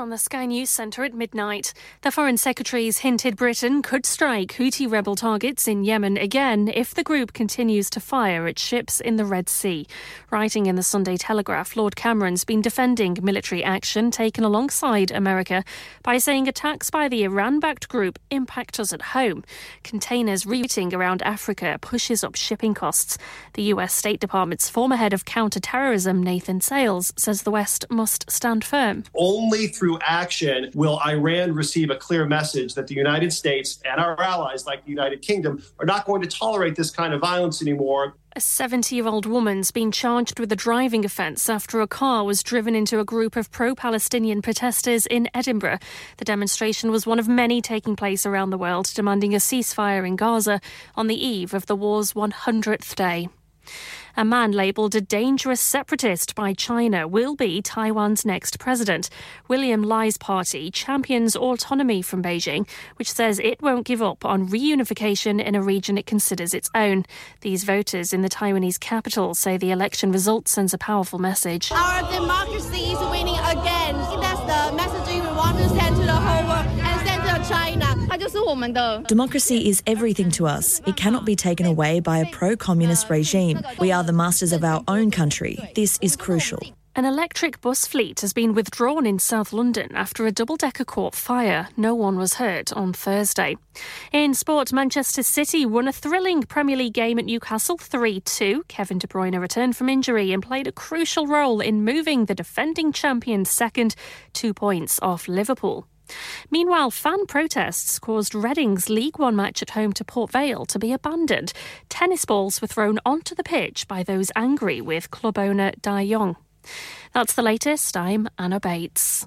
From the Sky News Centre at midnight, the Foreign Secretary's hinted Britain could strike Houthi rebel targets in Yemen again if the group continues to fire at ships in the Red Sea. Writing in the Sunday Telegraph, Lord Cameron's been defending military action taken alongside America by saying attacks by the Iran backed group impact us at home. Containers rerouting around Africa pushes up shipping costs. The US State Department's former head of counterterrorism, Nathan Sales, says the West must stand firm. Only through through action will Iran receive a clear message that the United States and our allies, like the United Kingdom, are not going to tolerate this kind of violence anymore. A 70 year old woman's been charged with a driving offence after a car was driven into a group of pro Palestinian protesters in Edinburgh. The demonstration was one of many taking place around the world demanding a ceasefire in Gaza on the eve of the war's 100th day. A man labelled a dangerous separatist by China will be Taiwan's next president. William Lai's party champions autonomy from Beijing, which says it won't give up on reunification in a region it considers its own. These voters in the Taiwanese capital say the election result sends a powerful message. Our democracy is winning again. That's the message we want to send to the whole world and send to China. Democracy is everything to us. It cannot be taken away by a pro communist regime. We are the masters of our own country. This is crucial. An electric bus fleet has been withdrawn in South London after a double decker caught fire. No one was hurt on Thursday. In sport, Manchester City won a thrilling Premier League game at Newcastle 3 2. Kevin De Bruyne returned from injury and played a crucial role in moving the defending champions second, two points off Liverpool. Meanwhile, fan protests caused Reading's League One match at home to Port Vale to be abandoned. Tennis balls were thrown onto the pitch by those angry with club owner Dai Yong. That's the latest. I'm Anna Bates.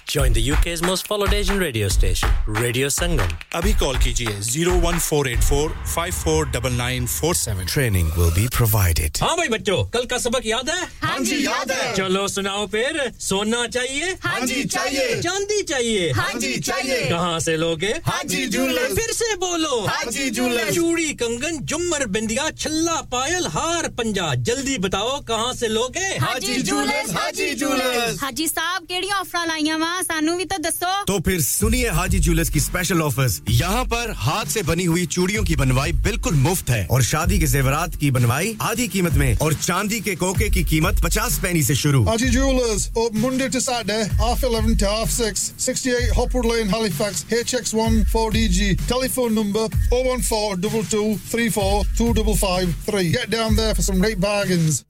Join the UK's most followed Asian radio station, Radio Sangam. Abhi call kijiye 01484 Training will be provided. हाँ भाई बच्चों कल का सबक याद है? हाँ जी याद है। चलो सुनाओ फिर। सोना चाहिए? हाँ जी चाहिए। चांदी चाहिए। हाँ जी चाहिए। कहाँ से लोगे? हाजी जूलर्स फिर से बोलो। हाजी जूलर्स चूड़ी कंगन जुमर बिंदिया छल्ला पायल हार पंजा। जल्दी बताओ कहाँ से लोगे? हाजी जूलर्स हाजी जूलर्स हाजी साहब केड़ी ऑफ़र लाइया वा? सानू भी तो दसो तो फिर सुनिए हाजी जूलर्स की स्पेशल ऑफर्स यहाँ पर हाथ से बनी हुई चूड़ियों की बनवाई बिल्कुल मुफ्त है और शादी के जेवरात की बनवाई आधी कीमत में और चांदी के कोके की कीमत पचास पैनी से शुरू Haji jewellers open Monday to Saturday half 11 to half 6 68 Hopwood Lane Halifax HX1 4DG telephone number 01422342553 get down there for some great bargains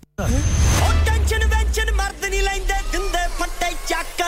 tension ਵੈਂਸ਼ਨ ਮਰਦ ਨਹੀਂ ਲੈਂਦੇ ਦਿੰਦੇ ਫੱਟੇ ਚੱਕ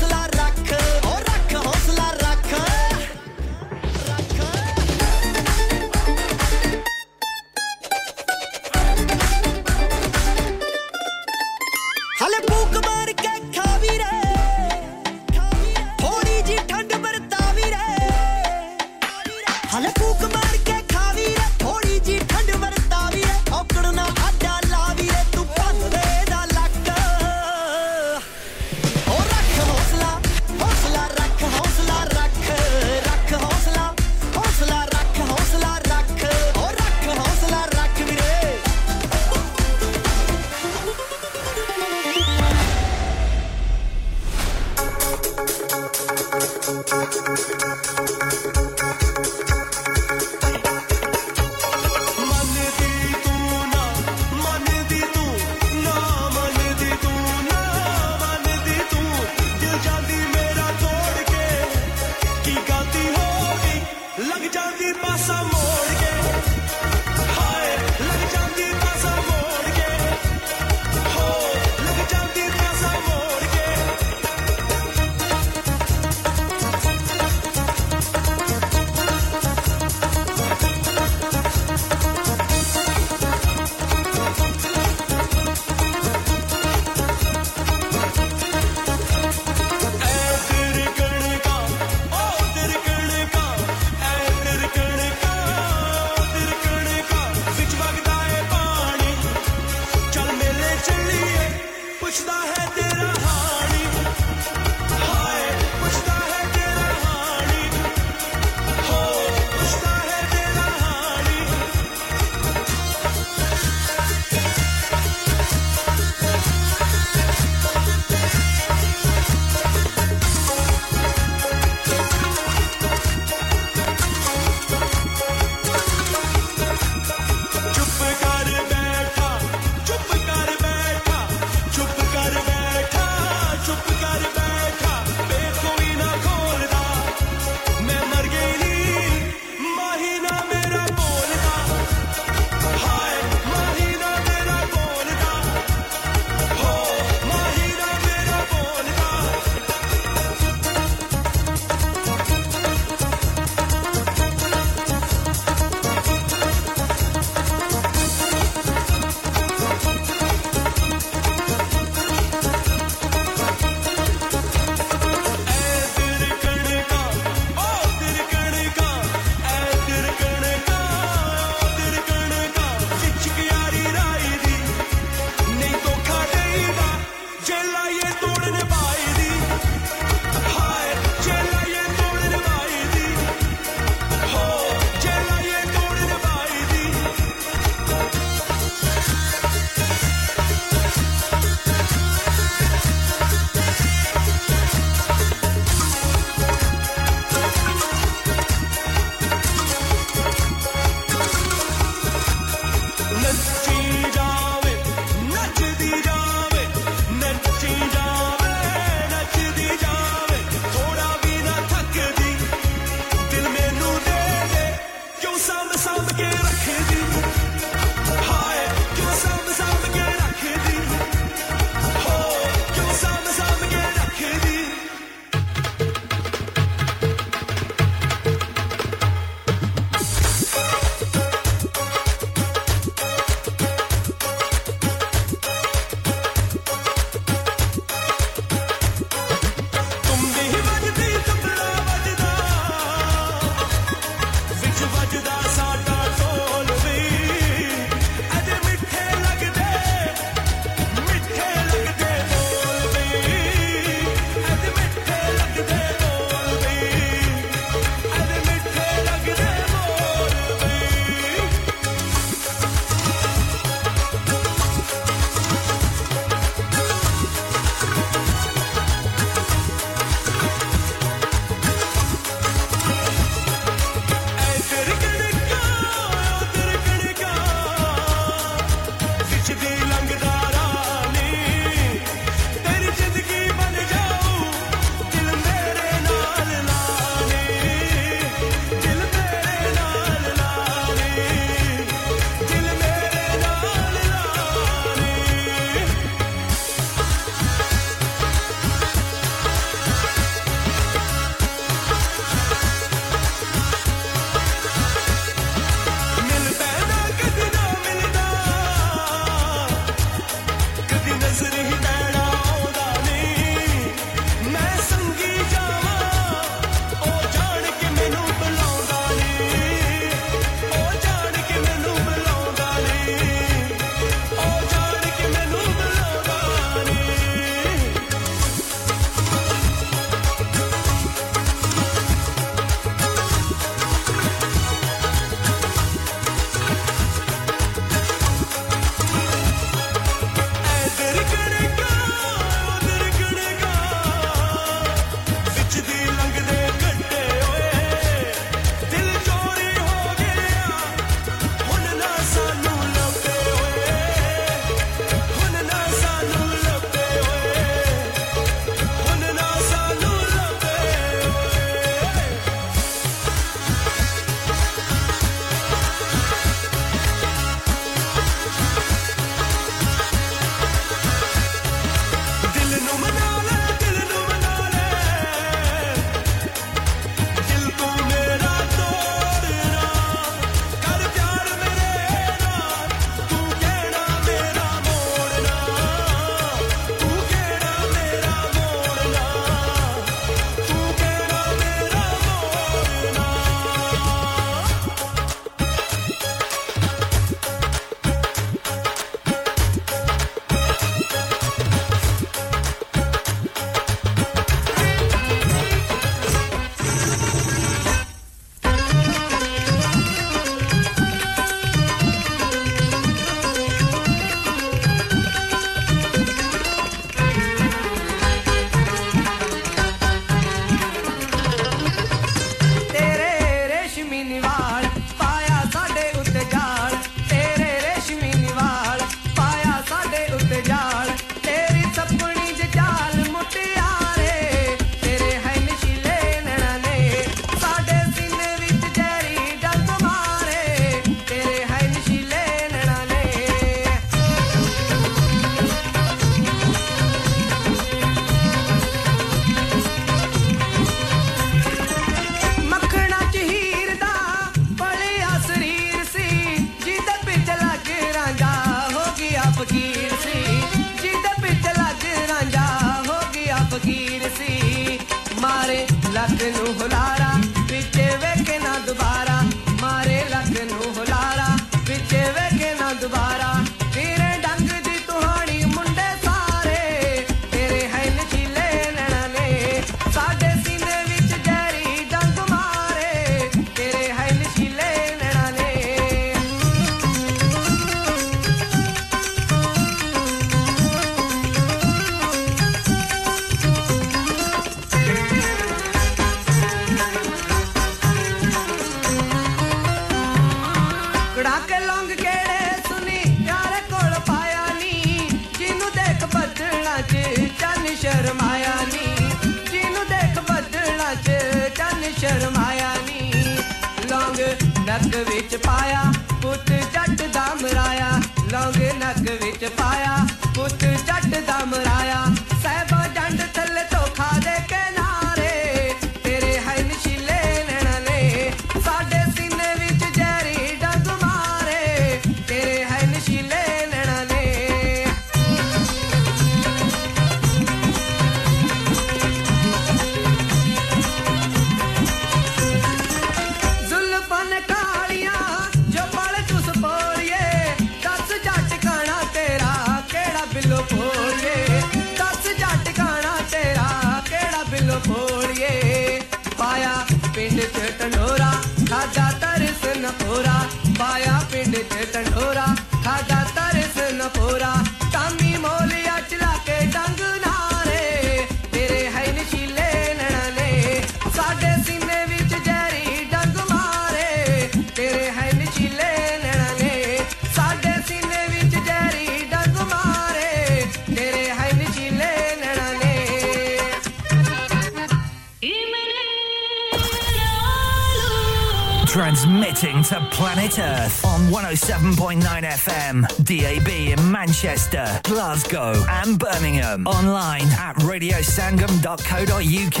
Manchester, Glasgow, and Birmingham. Online at radiosangam.co.uk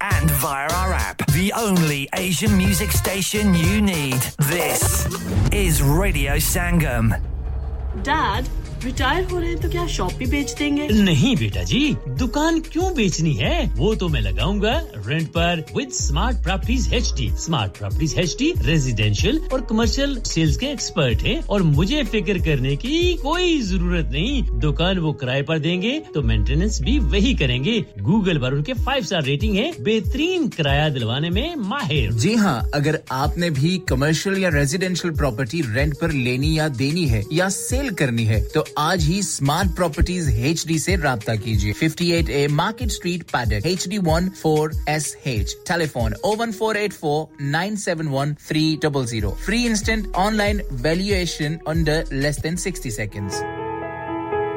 and via our app, the only Asian music station you need. This is Radio Sangam. Dad retire हो रहे हैं तो क्या शॉप भी बेच देंगे नहीं बेटा जी दुकान क्यों बेचनी है वो तो मैं लगाऊंगा रेंट पर with smart properties H D smart properties H D residential और कमर्शियल सेल्स के एक्सपर्ट है और मुझे फ़िक्र करने की कोई ज़रूरत नहीं। दुकान वो किराए पर देंगे तो मेंटेनेंस भी वही करेंगे। गूगल पर उनके फाइव स्टार रेटिंग है बेहतरीन किराया दिलवाने में माहिर। जी हाँ अगर आपने भी कमर्शियल या रेजिडेंशियल प्रॉपर्टी रेंट पर लेनी या देनी है या सेल करनी है तो आज ही स्मार्ट प्रॉपर्टीज़ एच डी ऐसी रब्ता कीजिए। 58 A market street Paddock H D one four S H telephone O one four eight four nine seven one three double zero free instant online valuation under less than sixty seconds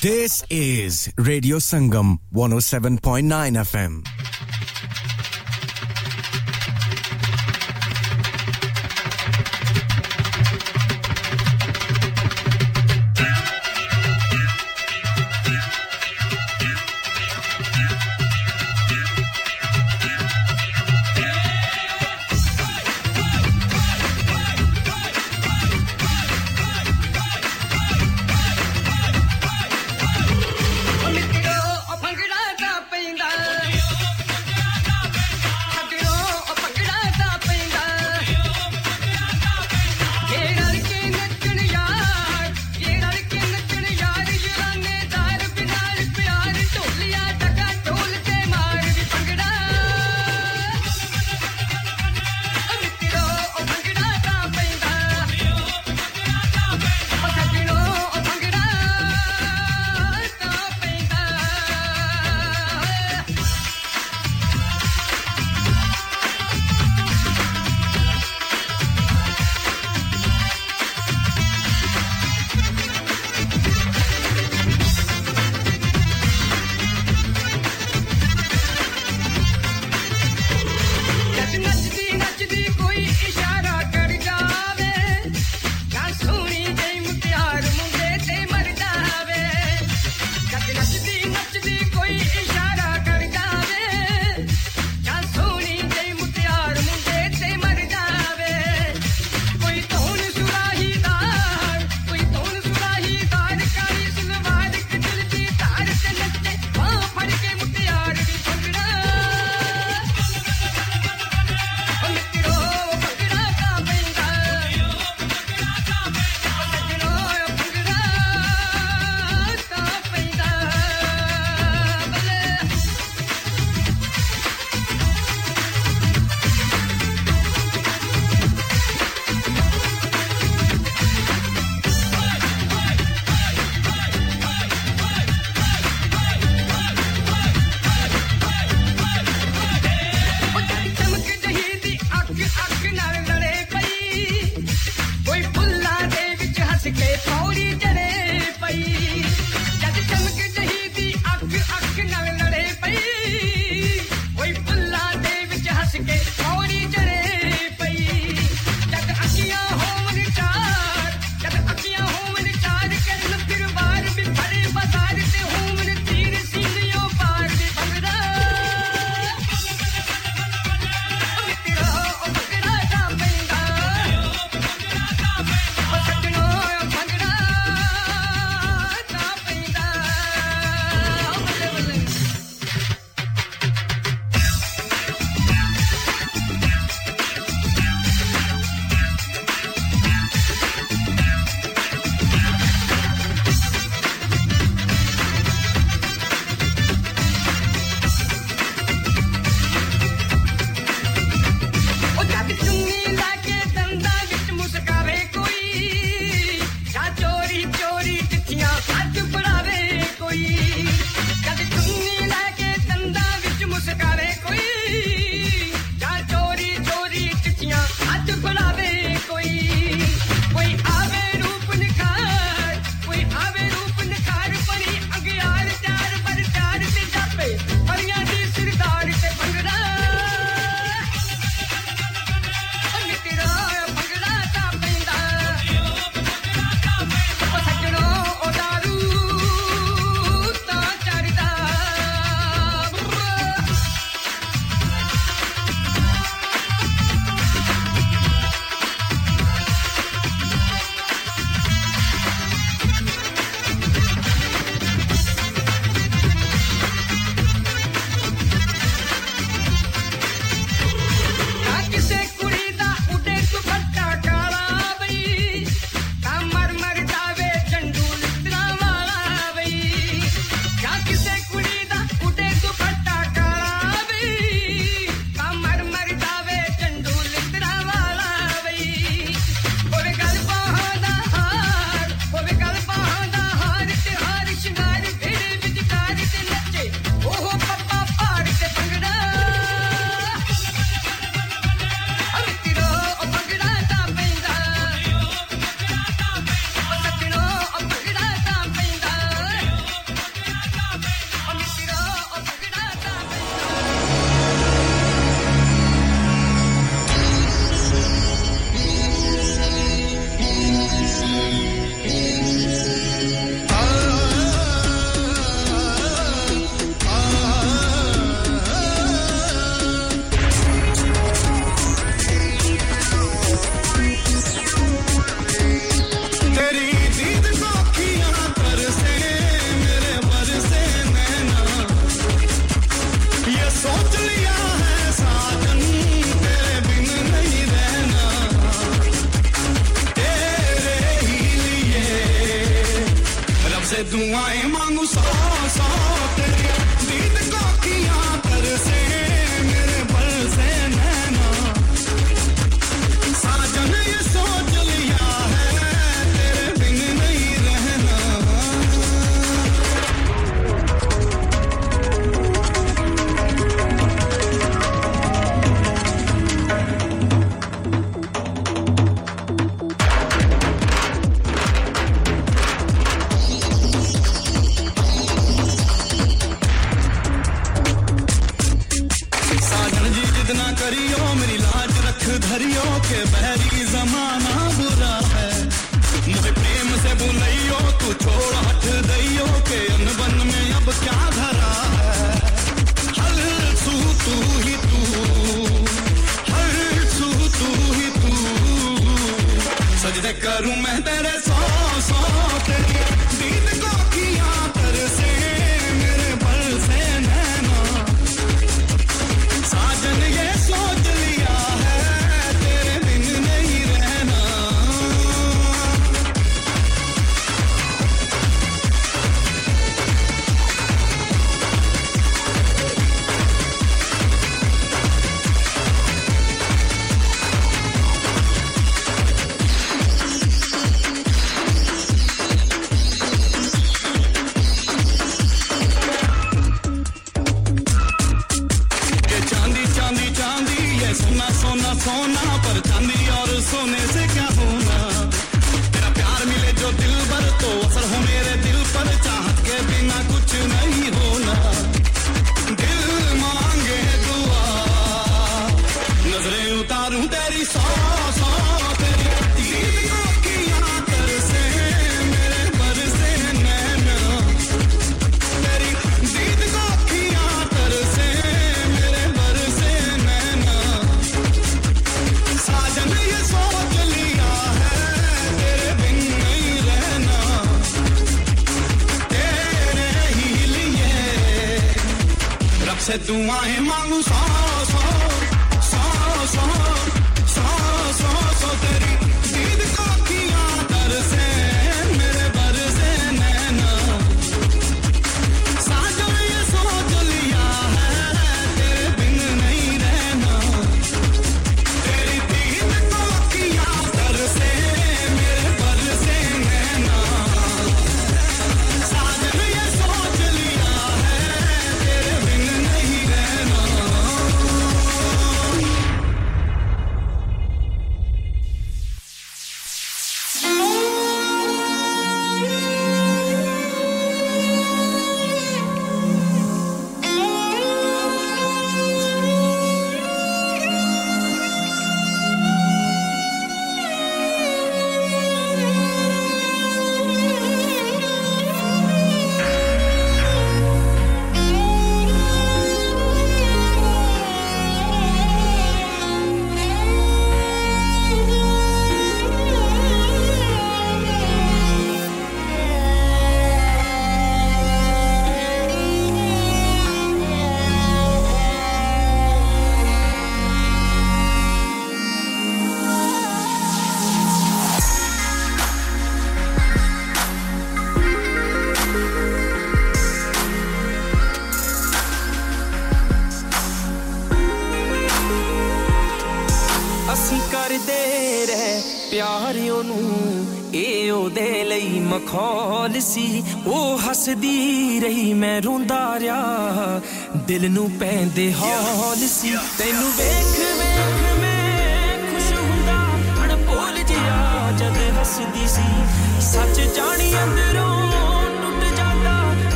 This is Radio Sangam 107.9 FM.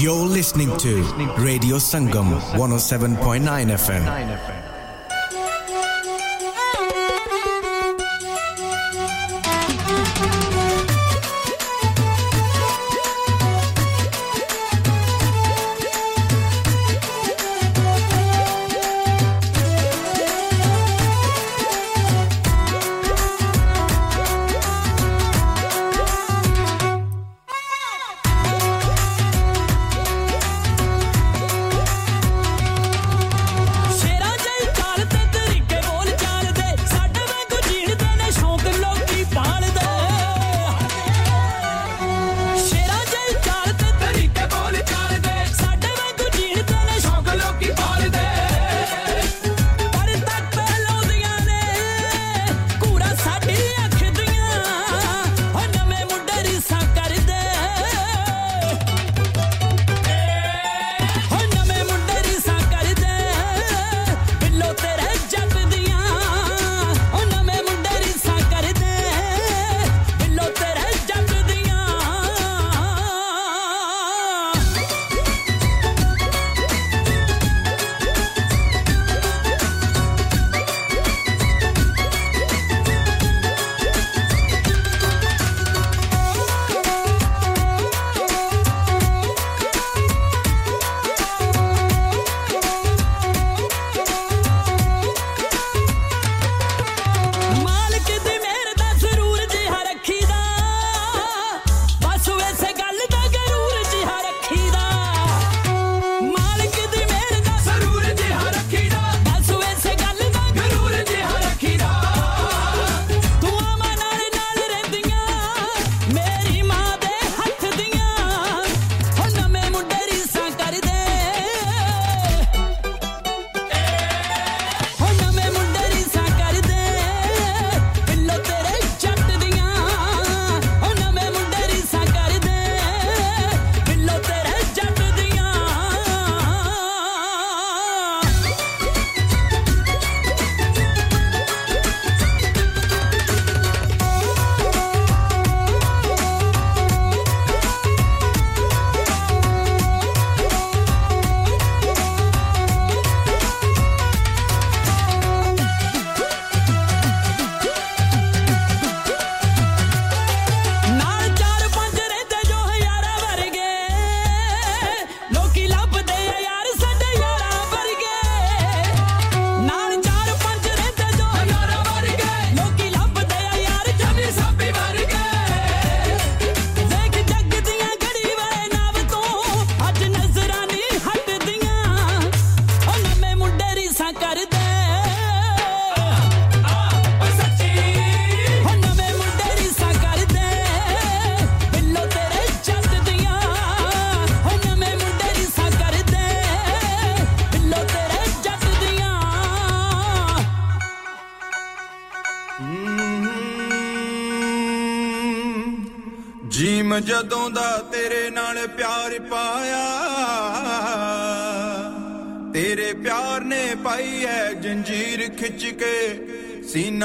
You're listening to Radio Sangam 107.9 FM.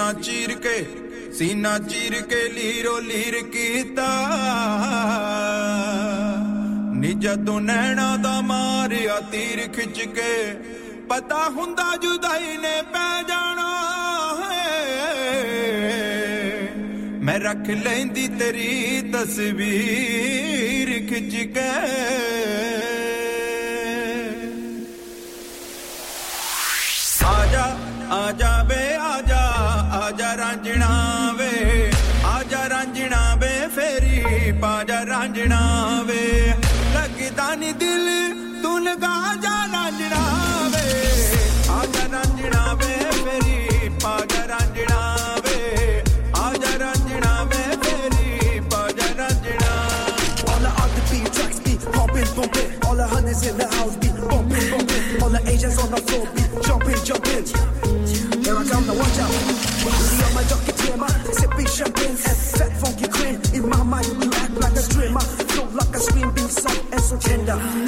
ਸੀਨਾ ਚੀਰ ਕੇ ਸੀਨਾ ਚੀਰ ਕੇ ਲੀਰੋ ਲੀਰ ਕੀਤਾ। ਨੀ ਜਦੋਂ ਨੈਣਾ ਦਾ ਮਾਰਿਆ ਤੀਰ ਖਿੱਚ ਕੇ ਪਤਾ ਹੁੰਦਾ ਜੁਦਾਈ ਨੇ ਪੈ ਜਾਣਾ ਮੈਂ ਰੱਖ ਲੈਂਦੀ ਤੇਰੀ ਤਸਵੀਰ ਖਿੱਚ ਕੇ Yeah.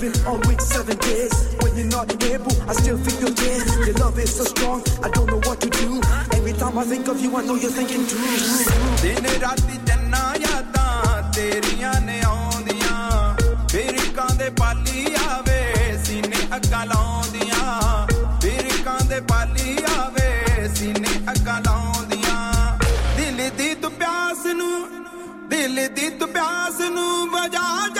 living on with seven days. When you're not able, I still feel your gaze. Your love is so strong, I don't know what to do. Every time I think of you, I know you're thinking too. ਦਿਨ ਦੀ ਤੂੰ ਪਿਆਸ ਨੂੰ ਦਿਲ ਦੀ ਤੂੰ ਪਿਆਸ ਨੂੰ ਵਜਾ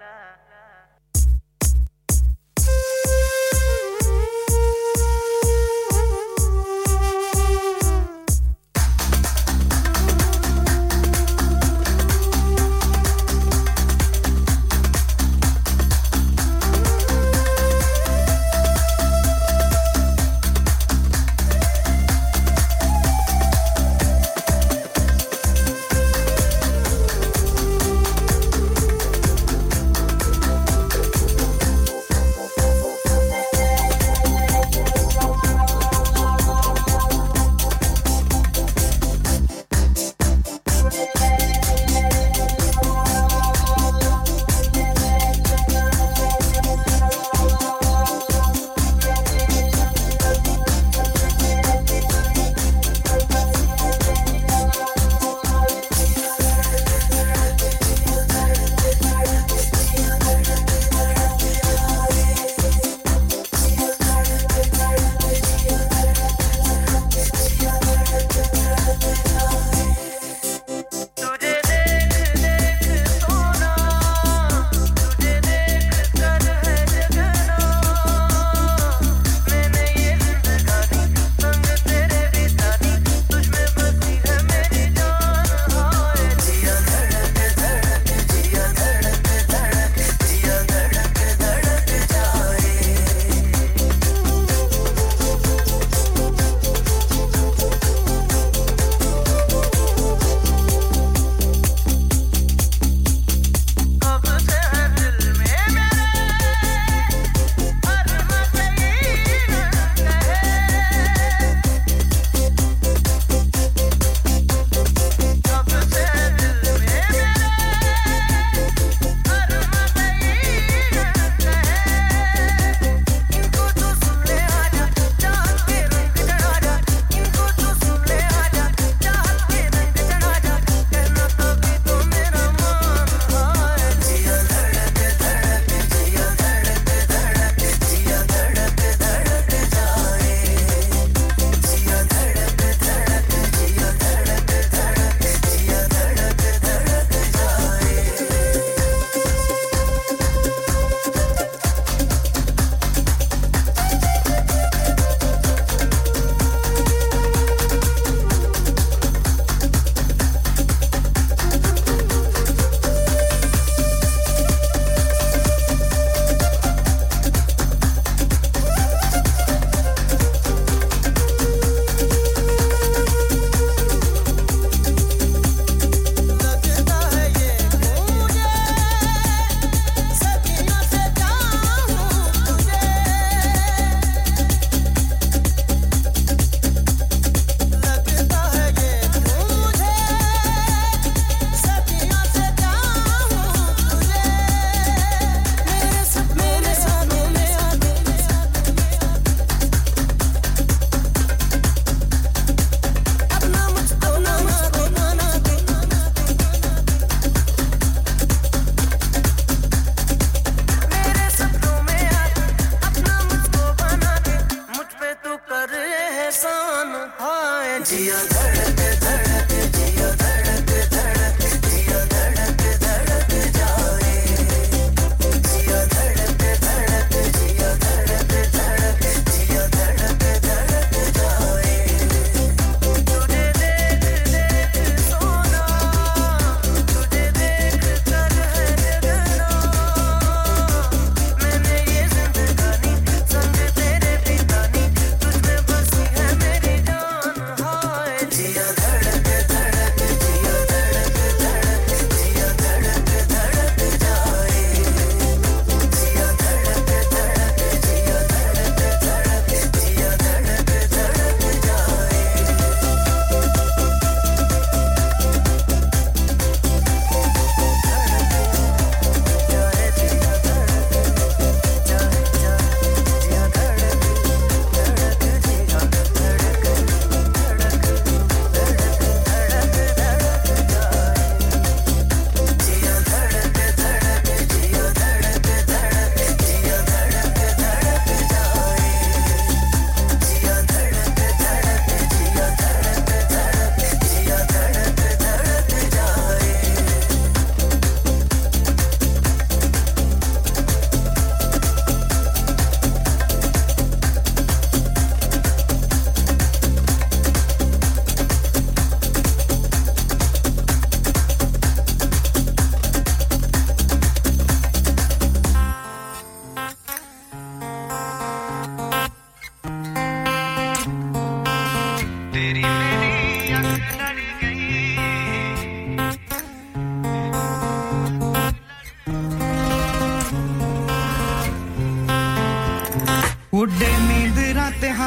Hey, hey, hey.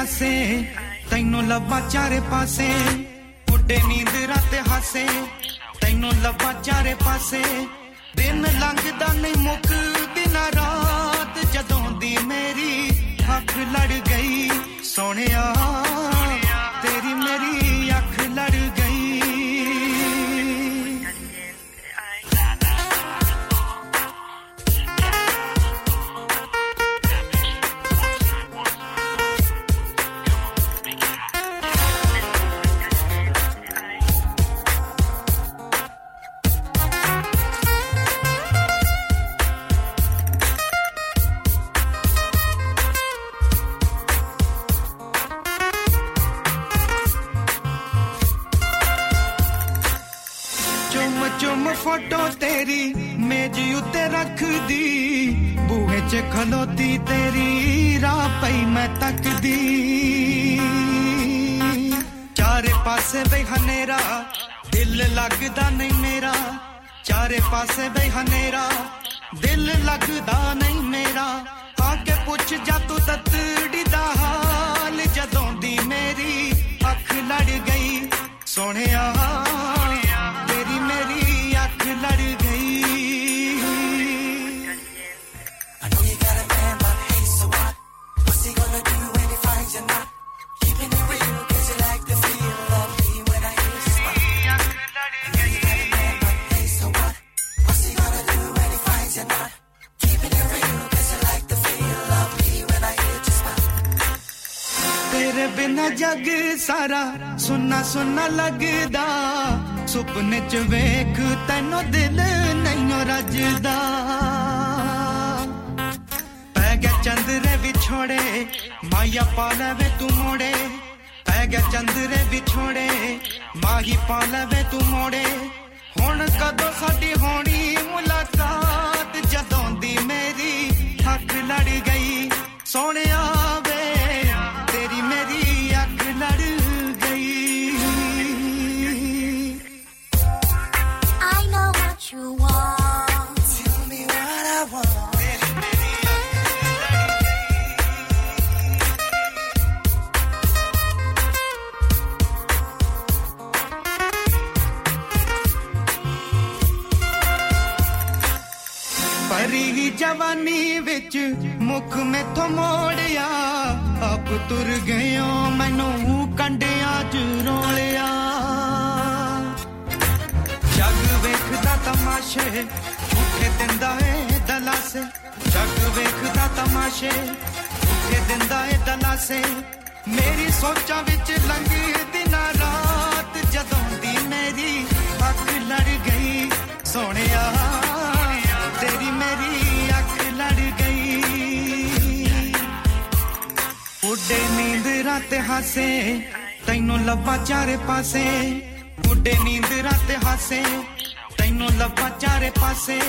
ਆਸੇ ਤੈਨੂੰ ਲੱਭਾ ਚਾਰੇ ਪਾਸੇ ਉੱਡੇ ਨੀਂਦ ਰਾਤੇ ਹਾਸੇ ਤੈਨੂੰ ਲੱਭਾ ਚਾਰੇ ਪਾਸੇ ਦਿਨ ਲੰਘਦਾ ਨਹੀਂ ਮੁੱਕਦੀ ਨਾ ਰਾਤ ਜਦੋਂ ਦੀ ਮੇਰੀ ਅੱਖ ਲੜ ਗਈ ਸੋਹਣਿਆ सुना लगदा, सुपने च वेख, तेनो दिल नहीं रजदा। पै गया चंद्रे बिछोड़े माया पाल वे तू मोड़े। पै गया चंद्रे बिछोड़े माही पाल वे तू मोड़े। हुन कदों साडी होनी मुलाकात, जदों दी मेरी थक लड़ गई ਹਾਸੇ ਤੈਨੂੰ ਲੱਭਾ ਚਾਰੇ ਪਾਸੇ ਉੱਡੇ ਨੀਂਦ ਰਾਤ ਹਾਸੇ ਤੈਨੂੰ ਲੱਭਾ ਚਾਰੇ ਪਾਸੇ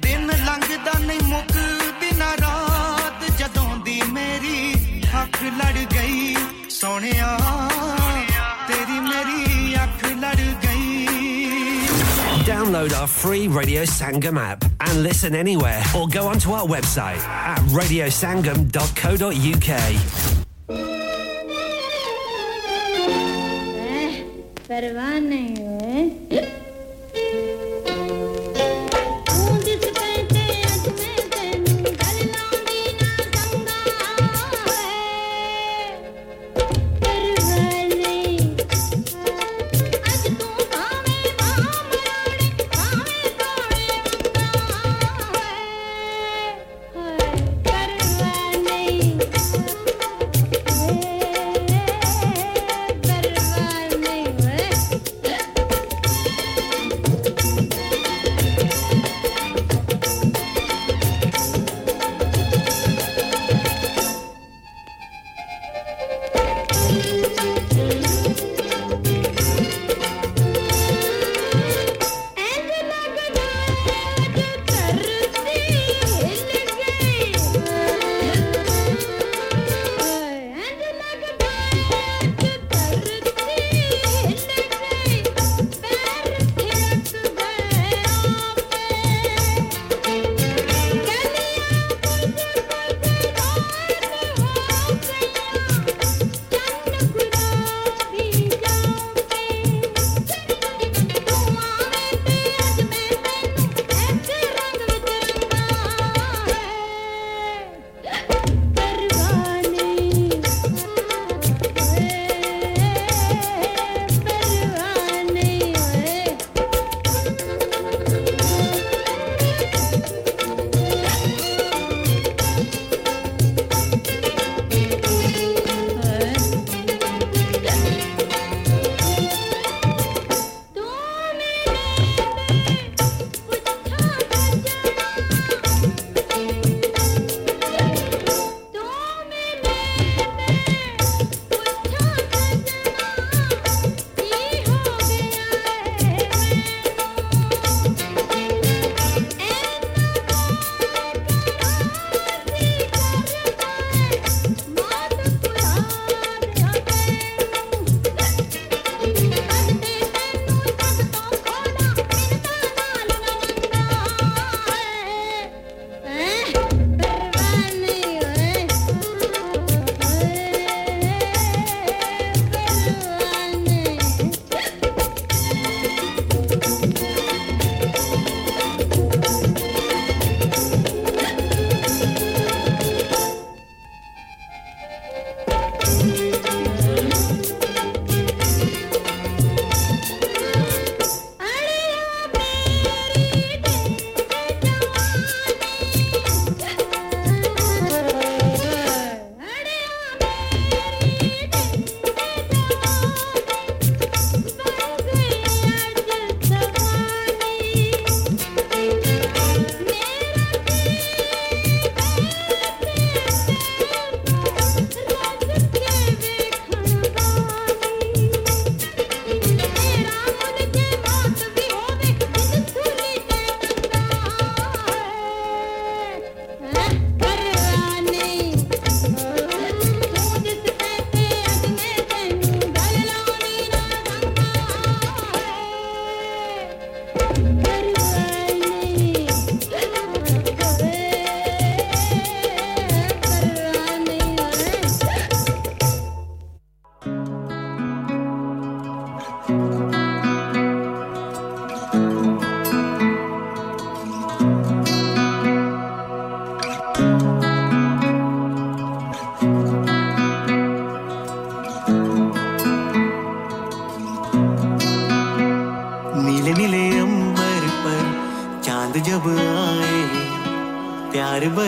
ਦਿਨ ਲੰਘਦਾ ਨਹੀਂ ਮੁੱਕਦੀ ਨਾ ਰਾਤ ਜਦੋਂ ਦੀ ਮੇਰੀ ਅੱਖ ਲੜ ਗਈ ਸੋਹਣਿਆ ਤੇਰੀ ਮੇਰੀ ਅੱਖ ਲੜ ਗਈ Download our free Radio Sangam app and listen anywhere or go onto our website at radiosangam.co.uk. परवाह नहीं हुए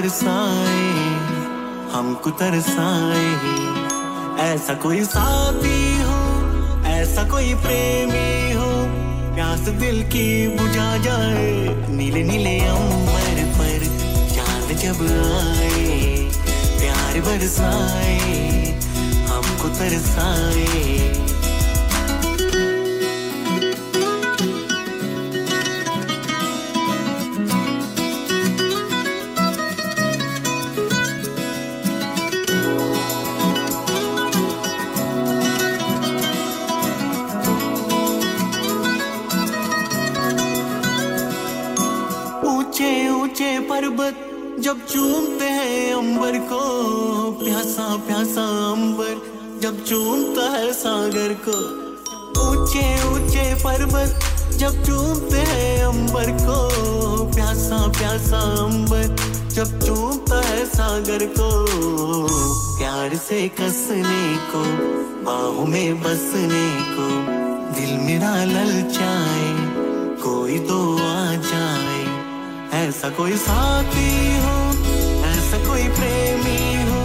बरसाए हमको तरसाए। ऐसा कोई साथी हो, ऐसा कोई प्रेमी हो, प्यास दिल की बुझा जाए, नीले नीले अंबर पर चाँद जब आए, प्यार बरसाए, हमको तरसाए। कसने को, बाहों में बसने को, दिल मेरा ललचाए कोई तो आ जाए। ऐसा कोई साथी हो, ऐसा कोई प्रेमी हो,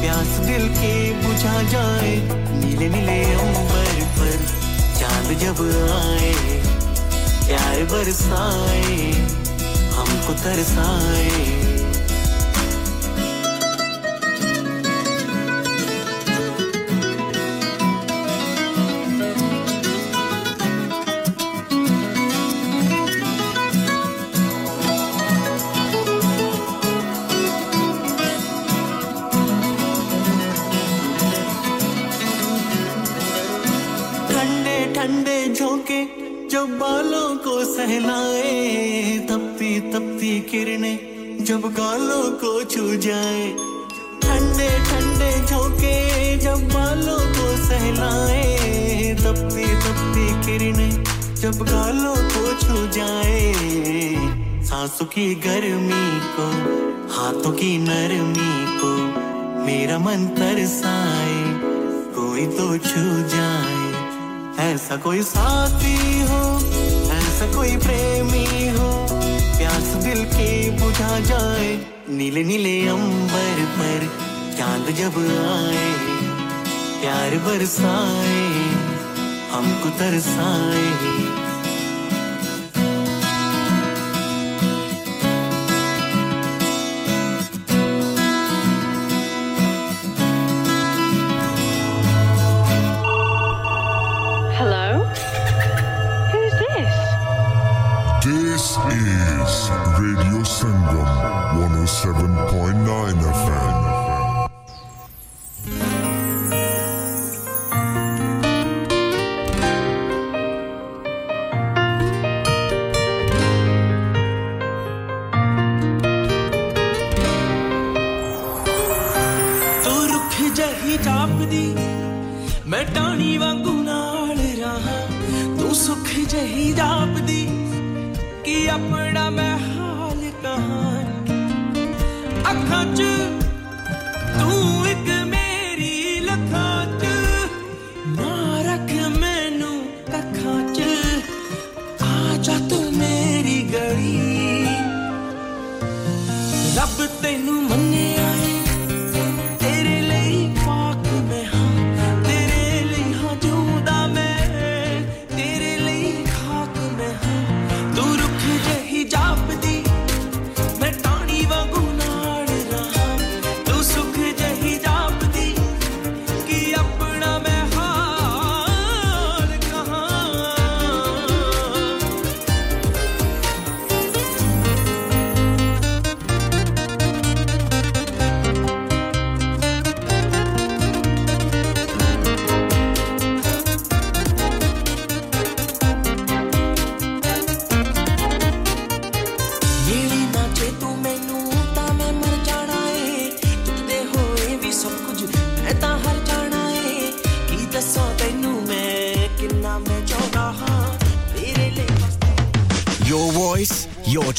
प्यास दिल की बुझा जाए, नीले नीले अंबर पर चाँद जब आए, प्यार बरसाए, हमको तरसाए। सहलाए तपती तपती किरणें जब गालों को छू जाए। ठंडे ठंडे झोंके जब बालों को सहलाए। तपती तपती किरणें जब गालों को छू जाए। सांसों की गर्मी को, हाथों की नरमी को मेरा मन तरसाए, कोई तो छू जाए। ऐसा कोई साथी हो कोई प्रेमी हो, प्यास दिल के बुझा जाए। नीले नीले अंबर पर चाँद जब आए, प्यार बरसाए, हमको तरसाए।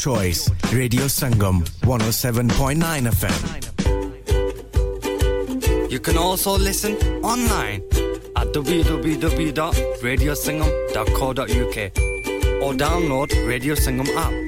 Choice. Radio Sangam 107.9 FM. You can also listen online at www.radiosangam.co.uk or download Radio Sangam app.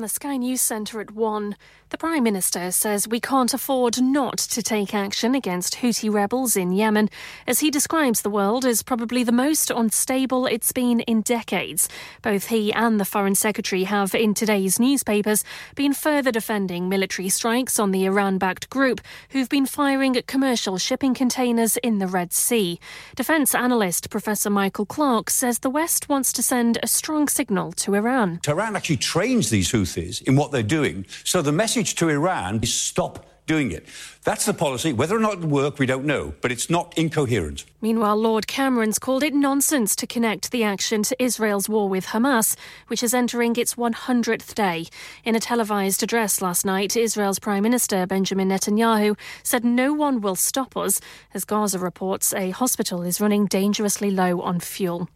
The Sky News Centre at 1, the Prime Minister says we can't afford not to take action against Houthi rebels in Yemen, as he describes the world as probably the most unstable it's been in decades. Both he and the Foreign Secretary have, in today's newspapers, been further defending military strikes on the Iran backed group who've been firing at commercial shipping containers in the Red Sea. Defence analyst Professor Michael Clarke says the West wants to send a strong signal to Iran. Tehran actually trains these Houthis in what they're doing. So the message to Iran is stop doing it. That's the policy. Whether or not it will work, we don't know, but it's not incoherent. Meanwhile, Lord Cameron's called it nonsense to connect the action to Israel's war with Hamas, which is entering its 100th day. In a televised address last night, Israel's Prime Minister Benjamin Netanyahu said no one will stop us, as Gaza reports a hospital is running dangerously low on fuel.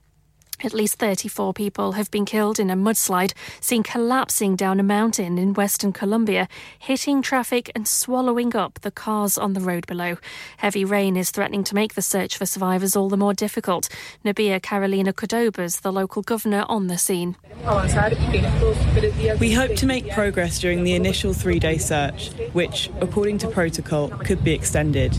At least 34 people have been killed in a mudslide seen collapsing down a mountain in western Colombia, hitting traffic and swallowing up the cars on the road below. Heavy rain is threatening to make the search for survivors all the more difficult. Nubia Carolina Cordobas, the local governor on the scene. We hope to make progress during the initial three day search, which, according to protocol, could be extended.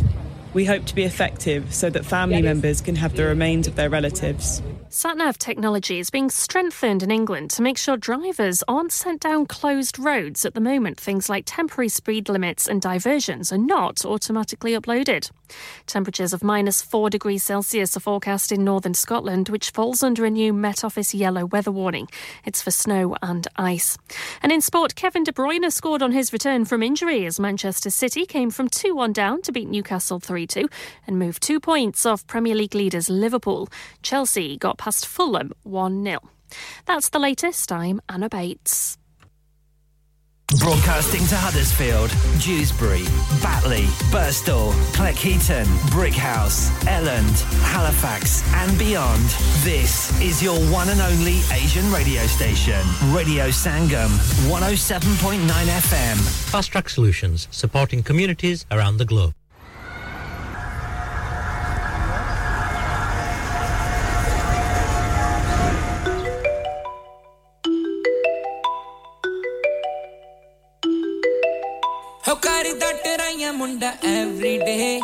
We hope to be effective so that family members can have the remains of their relatives. SatNav technology is being strengthened in England to make sure drivers aren't sent down closed roads. At the moment, things like temporary speed limits and diversions are not automatically uploaded. Temperatures of minus 4 degrees Celsius are forecast in northern Scotland, which falls under a new Met Office yellow weather warning. It's for snow and ice. And in sport, Kevin De Bruyne scored on his return from injury as Manchester City came from 2 1 down to beat Newcastle 3 2 and moved two points off Premier League leaders Liverpool. Chelsea got past Fulham 1 0. That's the latest. I'm Anna Bates. Broadcasting to Huddersfield, Dewsbury, Batley, Birstall, Cleckheaton, Brighouse, Elland, Halifax, and beyond. This is your one and only Asian radio station, Radio Sangam, 107.9 FM. Fast Track Solutions, supporting communities around the globe. ਟਰਾਈਆਂ ਮੁੰਡਾ everyday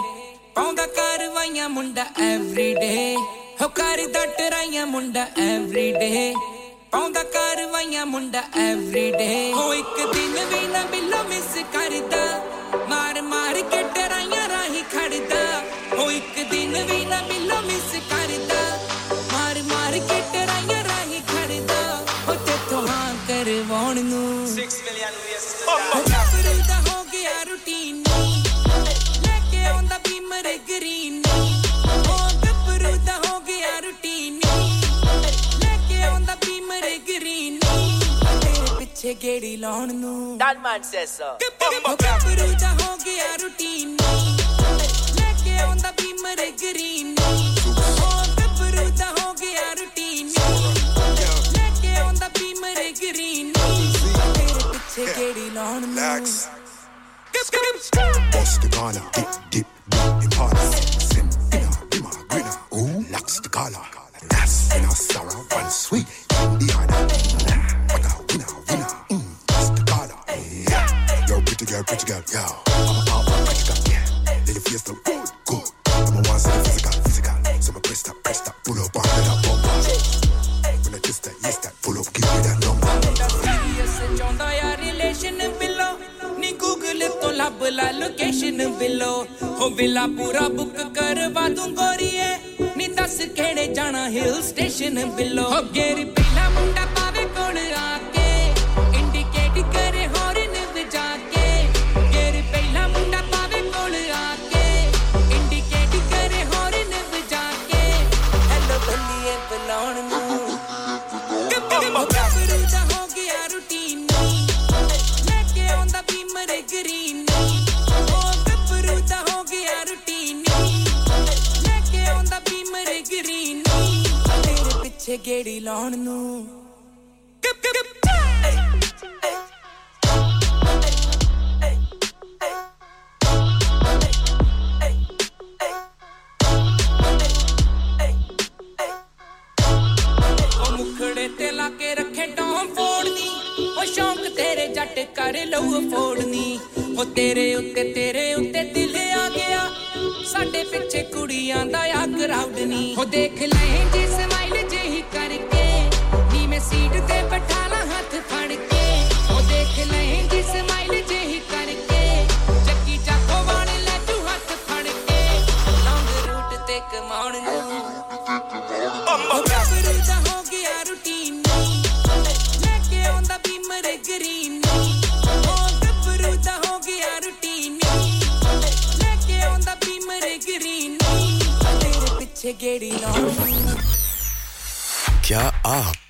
ਪਾਉਂਦਾ ਕਾਰਵਾਈਆਂ ਮੁੰਡਾ everyday ਹੋ ਕਰਦਾ ਟਰਾਈਆਂ ਮੁੰਡਾ everyday ਪਾਉਂਦਾ ਕਾਰਵਾਈਆਂ ਮੁੰਡਾ ਐਵਰੀਡੇ ਹੋ ਇੱਕ ਦਿਨ ਵੀ ਨਾ ਬਿੱਲੋ ਮਿਸ ਕਰਦਾ ਮਾਰ ਮਾਰ ਕੇ ਟਰਾਈਆਂ ਰਾਹੀਂ ਖੜਦਾ ਹੋ ਇੱਕ ਦਿਨ ਵੀ ਨਾ ਬਿੱਲੋ ਤੇਰੇ ਪਿੱਛੇ ਗੇੜੀ ਲਾਉਣ ਨੂੰ That man says so. ਉਹ ਗੱਭਰੂ ਦਾ ਹੋ ਗਿਆ ਰੂਟੀਨ ਲੈ ਕੇ ਆਉਂਦਾ ਬੀਮਰ ਗ੍ਰੀਨ ਉਹ ਗੱਭਰੂ ਦਾ ਹੋ ਗਿਆ ਰੂਟੀਨ ਲੈ ਕੇ ਆਉਂਦਾ ਬੀਮਰ ਗ੍ਰੀਨ ਤੇਰੇ ਪਿੱਛੇ ਗੇੜੀ ਲਾਉਣ ਨੂੰ Bust the Ghana, dip, dip, dip, in partner. Sim, inna, bima, grina, ooh, locks the collar. That's in a sour, one sweet, girl, pretty girl, yo. I'm a power, pretty girl, yeah. Little face look good, good. I'm a one side physical, physical. So I press that, press that, pull up on that bumper. When I twist that, yes, that, pull up, give me that number. Serious ਚਾਹੁੰਦਾ ਯਾਰ relation ਬਿਲੋ ਨੀ Google ਤੋਂ ਲੱਭ ਲਾ location ਬਿਲੋ ਹੋ ਬਿਲਾ ਪੂਰਾ book ਕਰਵਾ ਦੂੰ ਗੋਰੀਏ ਨੀ ਦੱਸ ਕਿਹੜੇ ਜਾਣਾ ਹਿਲ ਸਟੇਸ਼ਨ ਬਿਲੋ ਹੋ ਗੇਰੀ ਪਹਿਲਾ ਮੁੰਡਾ ਪਾਵੇ ਕੋਲ ਆ ਕਿਹੜੀ ਲਾਉਣ ਨੂੰ? ਗੱਪ ਗੱਪ ਜੱਟ ਕਰ ਲਊ ਫੋੜਨੀ ਉਹ ਤੇਰੇ ਉੱਤੇ ਤੇਰੇ ਉੱਤੇ ਦਿਲ ਆ ਗਿਆ। ਸਾਡੇ ਪਿੱਛੇ ਕੁੜੀਆਂ ਦਾ ਆ ਕਰਾਉਡ ਨਹੀਂ ਉਹ ਦੇਖ ਲੈ ਜਿਸ ਮਾਈਲ ਸੀਟ ਤੇ ਬਿਠਾ ਲਾ ਹੱਥ ਫੜ ਕੇ ਉਹ ਦੇਖ ਲੈ ਜੀ ਸਮਾਈਲ ਜਿਹੀ ਕਰਕੇ ਚੱਕੀ ਚਾਕੋ ਵਾਲੇ ਲੈ ਤੂੰ ਹੱਥ ਫੜ ਕੇ ਲੌਂਗ ਰੂਟ ਤੇ ਕਮਾਉਣ ਨੂੰ ਉਹ ਗੱਭਰੂ ਦਾ ਹੋ ਗਿਆ ਰੂਟੀਨ ਲੈ ਕੇ ਆਉਂਦਾ ਬੀਮਰ ਗਰੀਨ ਉਹ ਗੱਭਰੂ ਦਾ ਹੋ ਗਿਆ ਰੂਟੀਨ ਲੈ ਕੇ ਆਉਂਦਾ ਬੀਮਰ ਗਰੀਨ ਤੇਰੇ ਪਿੱਛੇ ਗੇੜੀ ਲਾਉਂ क्या आप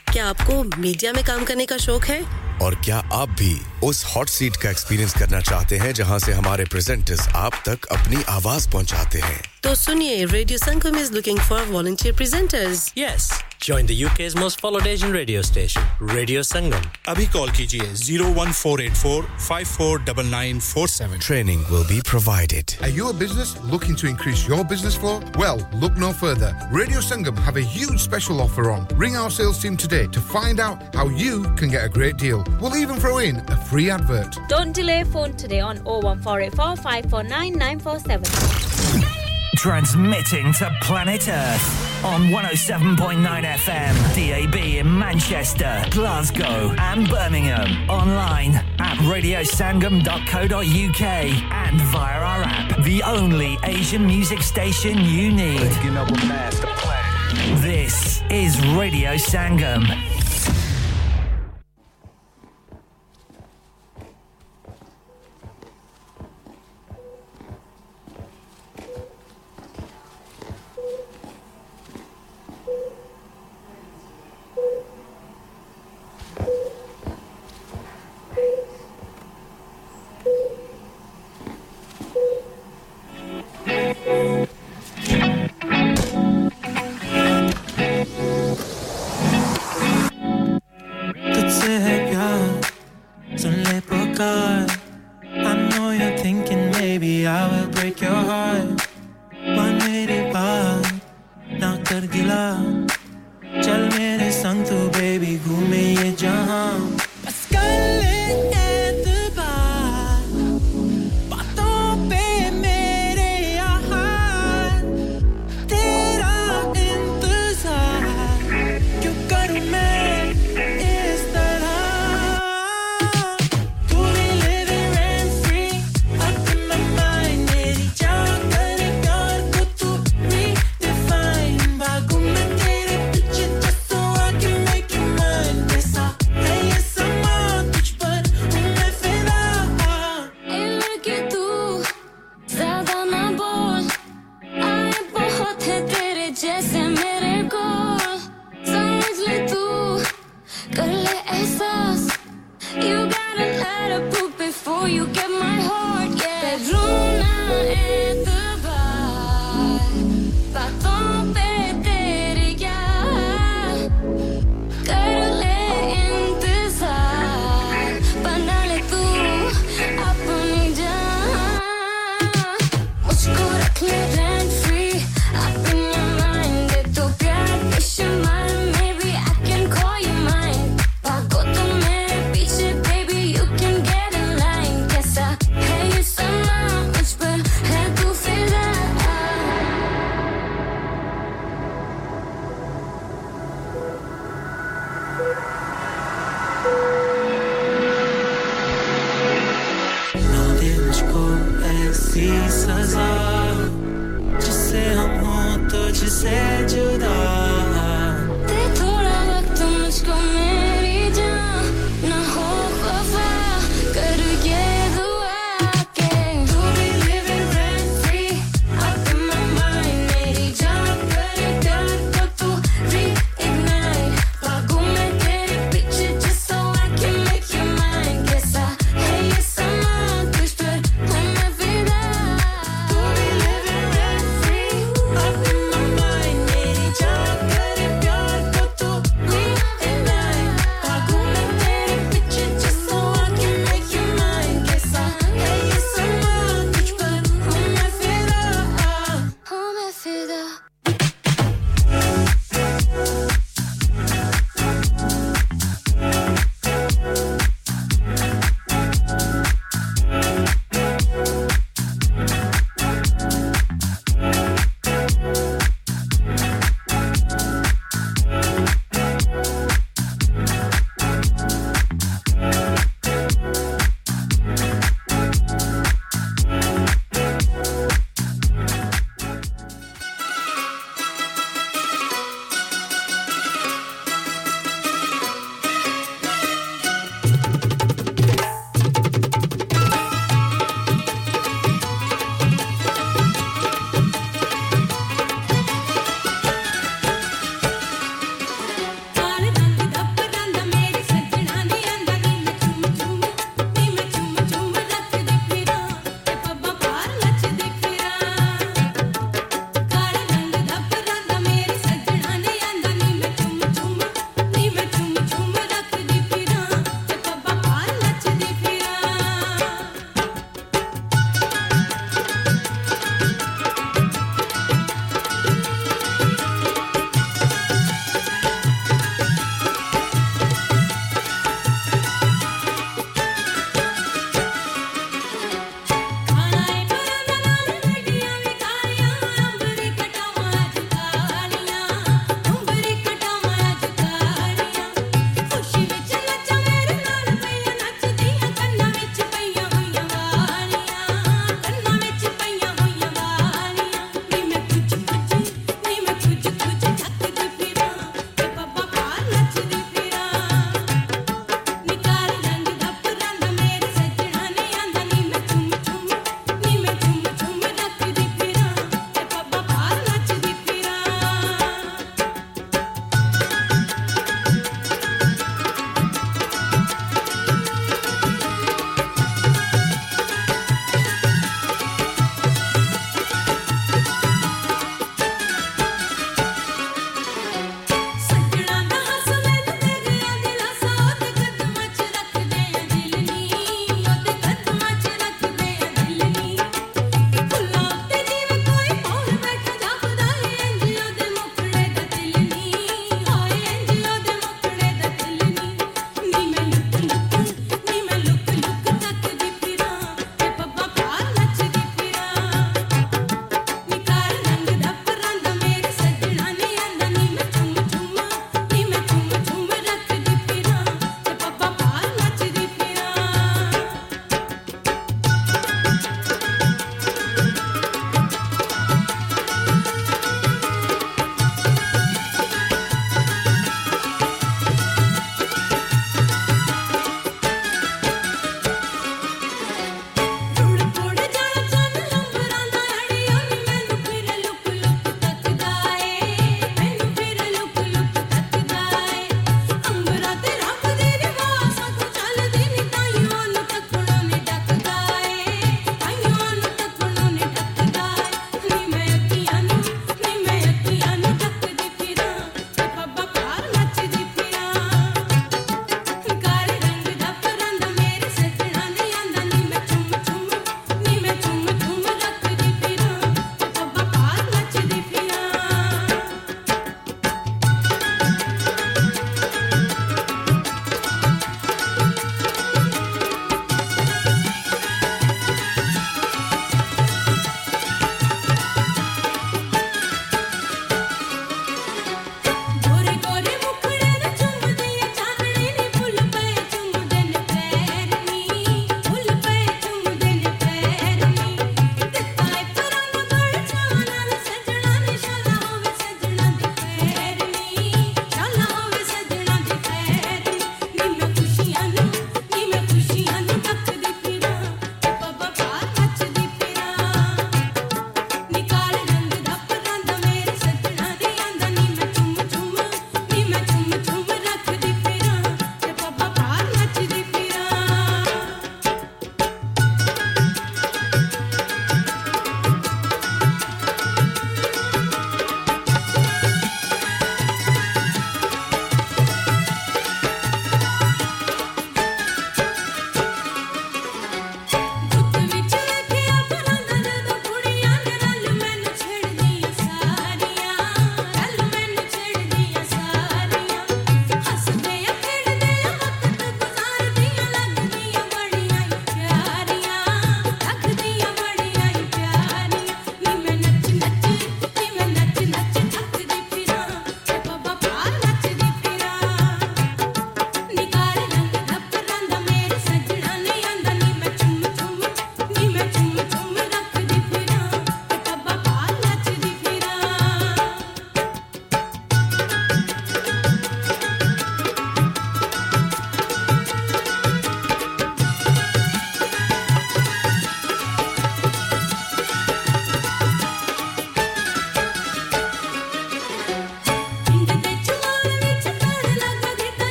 क्या आपको मीडिया में काम करने का शौक है और क्या आप भी उस हॉट सीट का एक्सपीरियंस करना चाहते हैं जहाँ से हमारे प्रेजेंटर्स आप तक अपनी आवाज़ पहुंचाते हैं तो सुनिए radio Sangam is looking for volunteer presenters Yes. Join the UK's most followed Asian radio station, Radio Sangam. अभी कॉल कीजिए 01484 549947 Training will be provided. Are you a business looking to increase your business flow? Well, look no further. Radio Sangam have a huge special offer on. Ring our sales team today to find out how you can get a great deal. We'll even throw in a free advert. Don't delay phone today on 01484 549 947. Transmitting to planet Earth on 107.9 FM, DAB in Manchester, Glasgow, and Birmingham. Online at radiosangam.co.uk and via our app, the only Asian music station you need. This is Radio Sangam.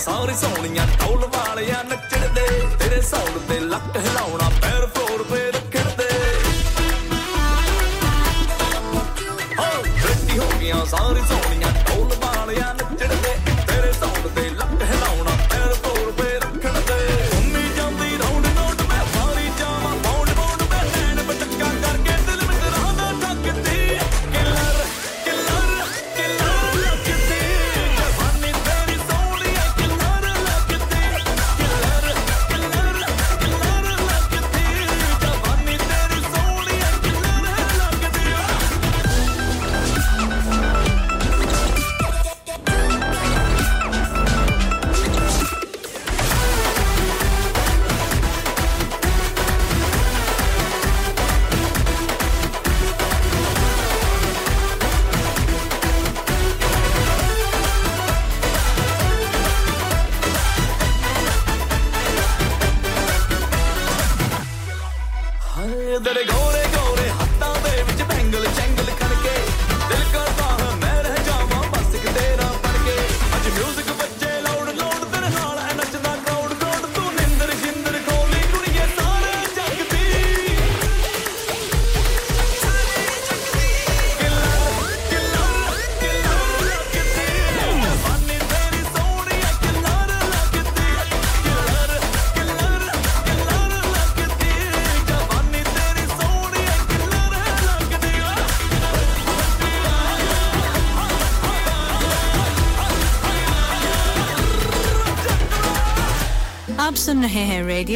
ਸਾਰੀ ਸੋਹਣੀਆਂ ਢੋਲ ਵਾਲਿਆਂ ਨੱਚਣ ਦੇ ਤੇਰੇ ਸੌਣ ਤੇ ਲੱਕ ਹਿਲਾਉਣਾ ਪੈਰ floor ਤੇ ਰੱਖਣ ਦੇ ਹੋ ਰੱਤੀ ਹੋ ਗਈਆਂ ਸਾਰੀ ਸੋਹਣੀਆਂ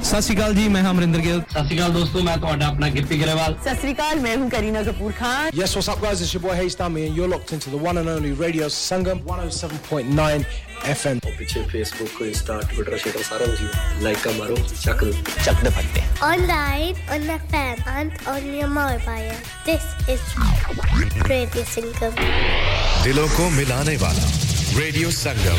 ਸਤਿ ਸ਼੍ਰੀ ਅਕਾਲ ਜੀ ਮੈਂ ਹਾਂ ਅਮਰਿੰਦਰ ਗਿੱਲ ਸਤਿ ਸ਼੍ਰੀ ਅਕਾਲ ਦੋਸਤੋ ਮੈਂ ਤੁਹਾਡਾ ਆਪਣਾ ਗਿੱਪੀ ਗਰੇਵਾਲ सत श्री अकाल मैं हूँ Kareena Kapoor Khan Yes, what's up, guys? It's your boy Hayes Dummy, and you're locked into the one and only Radio Sangam 107.9 FM. पीछे फेसबुक इंस्टा ट्विटर शेटर सारा कुछ लाइक का मारो चक चक दे फटते Online, on FM, and on your mobile. This is Radio Sangam. दिलों को मिलाने वाला radio Sangam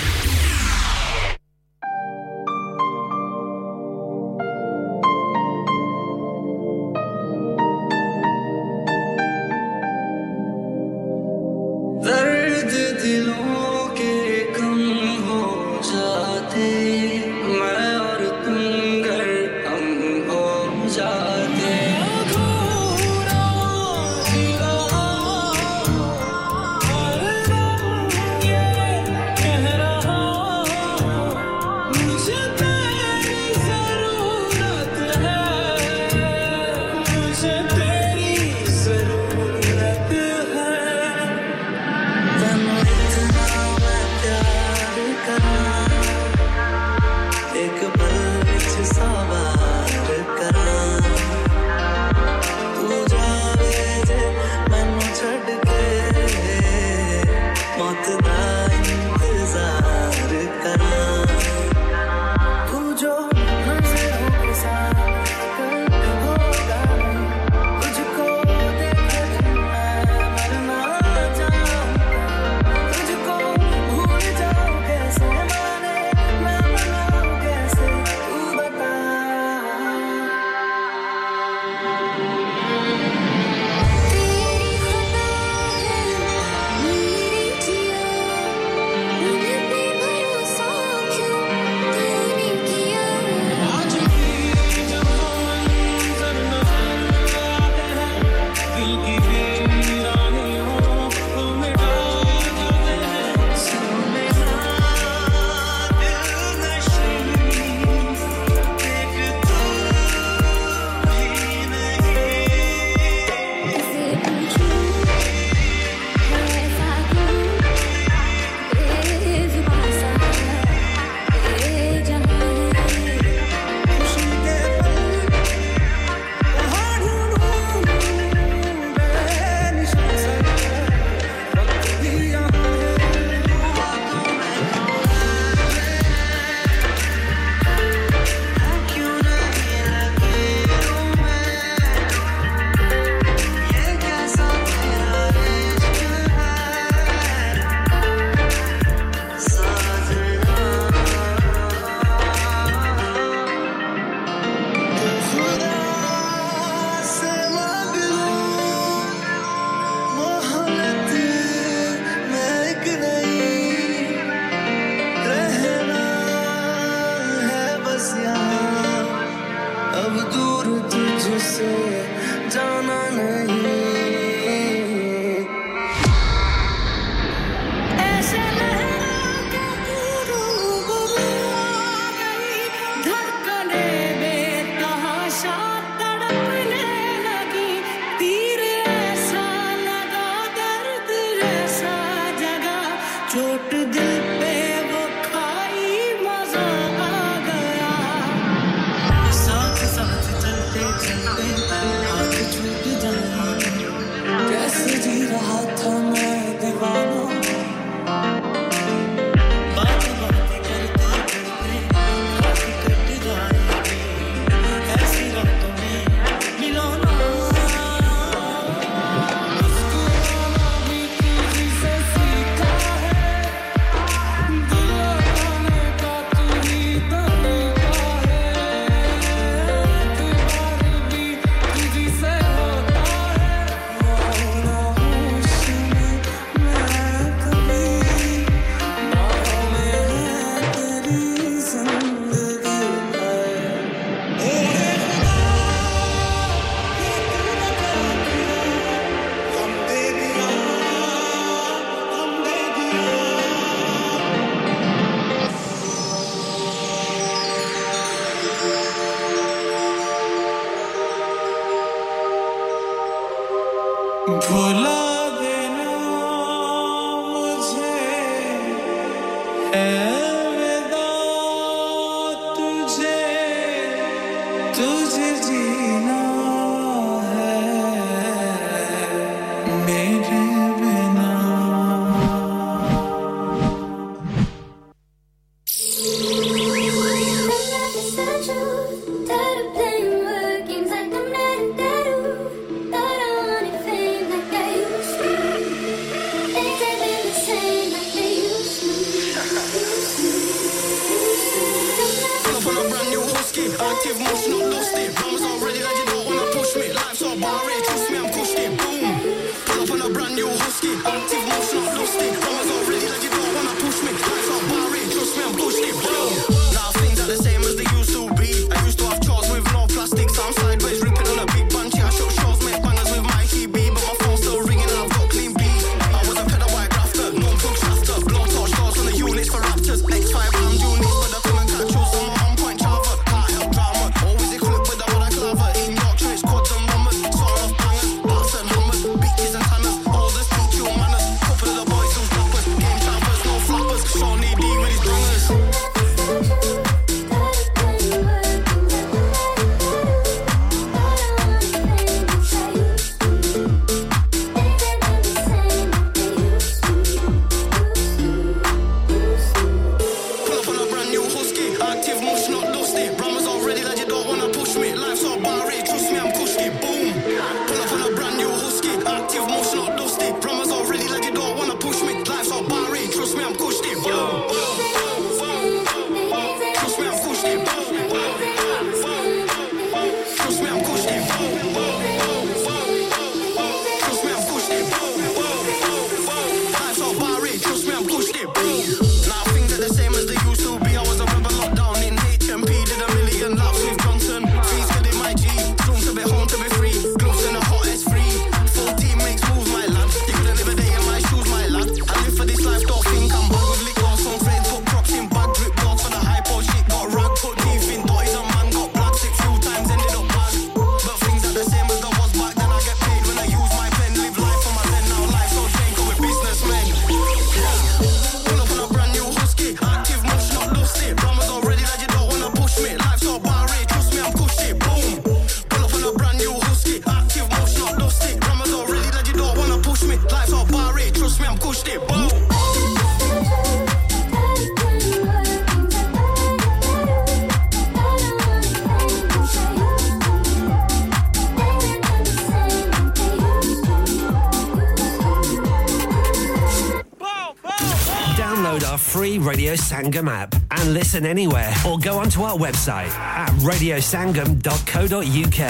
Sangam app and listen anywhere or go onto our website at radiosangam.co.uk.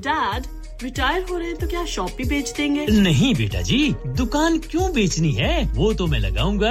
Dad, retire हो रहे हैं तो क्या शॉप भी बेच देंगे नहीं बेटा जी दुकान क्यों बेचनी है वो तो मैं लगाऊंगा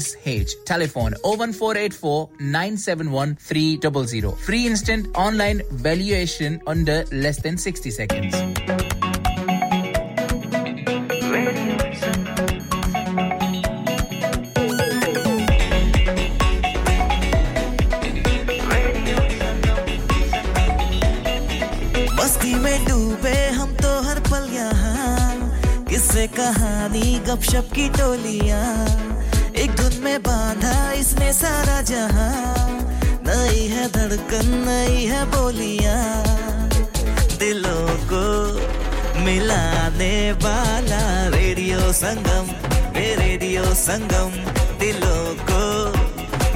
SH. Telephone 01484 971 300. Free instant online valuation under less than 60 seconds. मस्ती में डूबे हम तो हर पल यहाँ किससे कहानी गपशप की टोलियाँ संगम दिलों को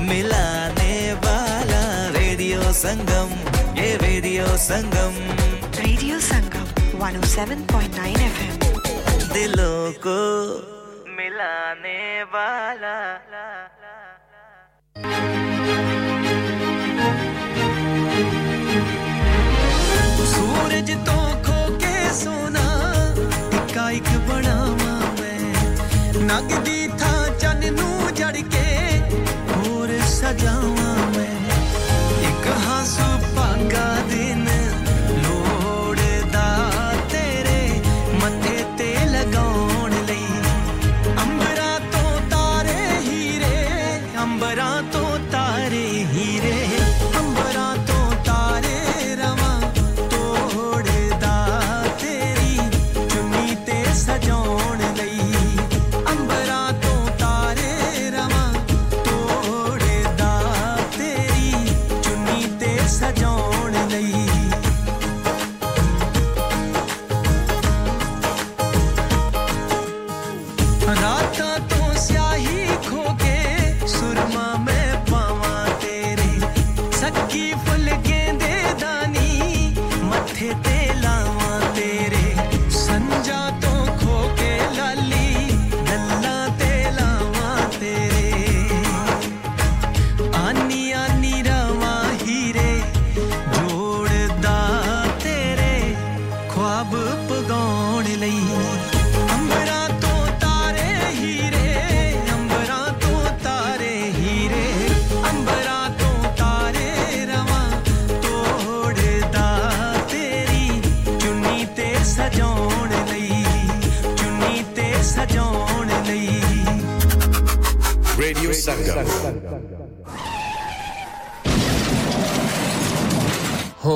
मिलाने वाला रेडियो संगम ये radio Sangam. Radio Sangam 107.9 FM दिलों को मिलाने वाला। सूरज तो खो के सोना टिका एक बनावा मैं नगदी exacto.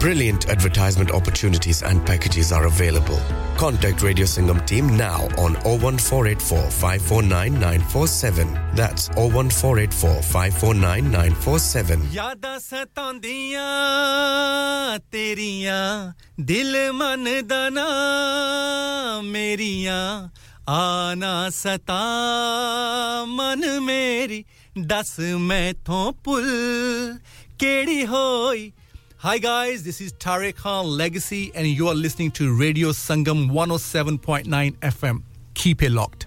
Brilliant advertisement opportunities and packages are available. Contact Radio Sangam team now on 01484 That's 01484 549 947. ਯਾਦਾਂ ਸਤਾਉਂਦੀਆਂ ਤੇਰੀਆਂ ਦਿਲ ਮੰਨਦਾ ਨਾ ਮੇਰੀਆਂ ਆਨਾ ਸਤਾ ਮਨ ਮੇਰੀ ਦੱਸ ਮੈਥੋਂ ਪੁੱਲ Hi guys, this is Tarek Khan Legacy, and you are listening to Radio Sangam 107.9 FM. Keep it locked.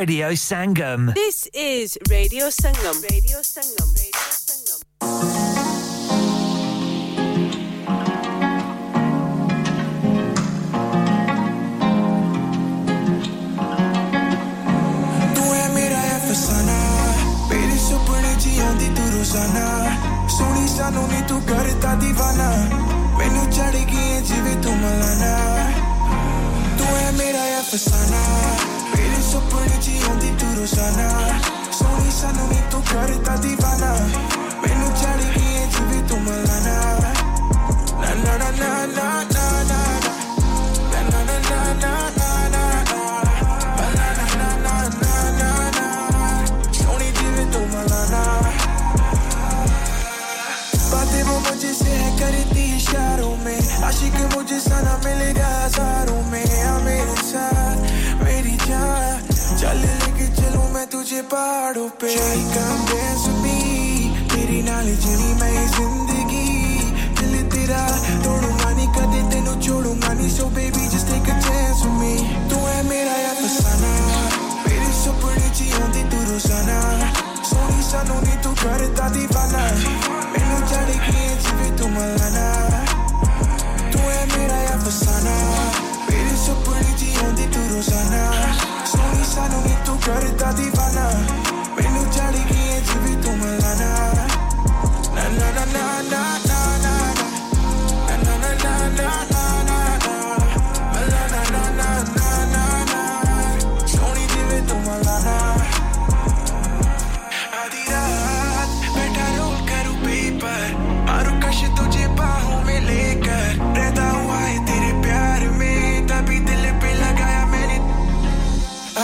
Radio Sangam. This is Radio Sangam. Radio Sangam. Radio Sangam. तू है मेरा अफसाना मेरे सुपने जियां दी तू रोजाना सोनी सानू नी तू करता दीवाना मैनू चढ़ गई जिवे तू मलाना तू है मेरा अफसाना ਸੁਪਨੇ ਜੀ ਆਉਂਦੀ ਤੂੰ ਰੋਜ਼ਾਨਾ ਸੋਹਣੀ ਸਾਨੂੰ ਵੀ ਤੂੰ ਕਰਤਾ دیਵਾਨਾ ਮੈਨੂੰ ਚੜੀ ਗਈ ਏ ਜਿਵੇਂ ਤੂੰ ਮਲਾਨਾ ਨਾ ਨਾ ਨਾ ਨਾ ਨਾ ਨਾ ਨਾ ਨਾ ਨਾ ਨਾ ਨਾ ਨਾ ਨਾ ਨਾ मुझसे है करती इशारों में आशिक मुझे सना मिलेगा हज़ारों पहाड़ों पे सुनी तेरी नाल चली मैं ज़िंदगी। दिल तेरा तोड़ूँगा नहीं, कदे तेनू छोड़ूँगा नहीं। So baby just take a तू है मेरा अफसाना। मेरे सपने च आंदी तू रोज़ाना। सोनी सानू नी तू करता दीवाना। मैनू चढ़ गई जिवे तू मलाना। तू है मेरा अफसाना। so pretty, ti onde tu Rosanna Sogni sanno che tu cuore da divana Meno gialli che ci vedo malana Na na na na na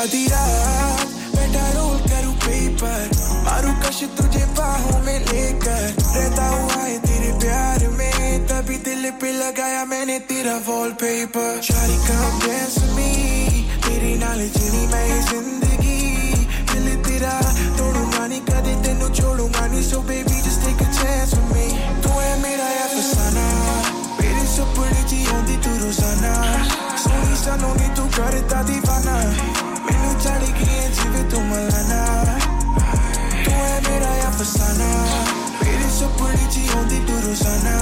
आधी रात बैठा रोल करूँ पेपर मारू कश तुझे बाहों में लेकर। रहता हुआ है तेरे प्यार में। तभी दिल पे लगाया मैंने तेरा वॉल पेपर शारी काम मी तेरे नाल जीनी मैं ज़िंदगी। दिल तेरा तोड़ूँगा नहीं कदे तेन छोड़ूँगा नहीं। So baby just take a chance with me तू है मेरा अफसाना। मेरे सपने जी आंदी तू रोज़ाना। सोनी सनोनी तू करता दीवाना। चढ़ गई जीवे तू मलाना तू है मेरा या फसाना मेरे सपने च आंदी तू रोज़ाना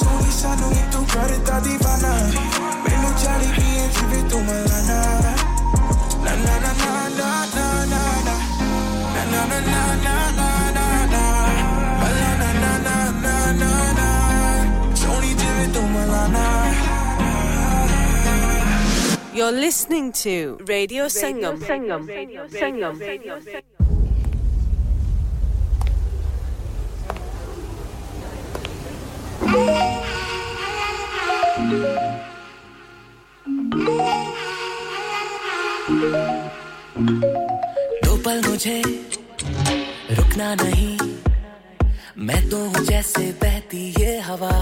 सोनी सानू तू करता दीवाना मैनू चढ़ गई जीवे तू मलाना ना ना ना ना ना ना ना ना ना ना ना You're listening to Radio Sangam. Sangam. Sangam. दो पल मुझे रुकना नहीं मैं तो हूँ जैसे बहती ये हवा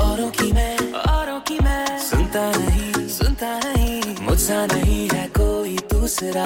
औरों की मैं औरों की मैं सुनता नहीं सुनता नहीं। मुझसा नहीं है कोई दूसरा।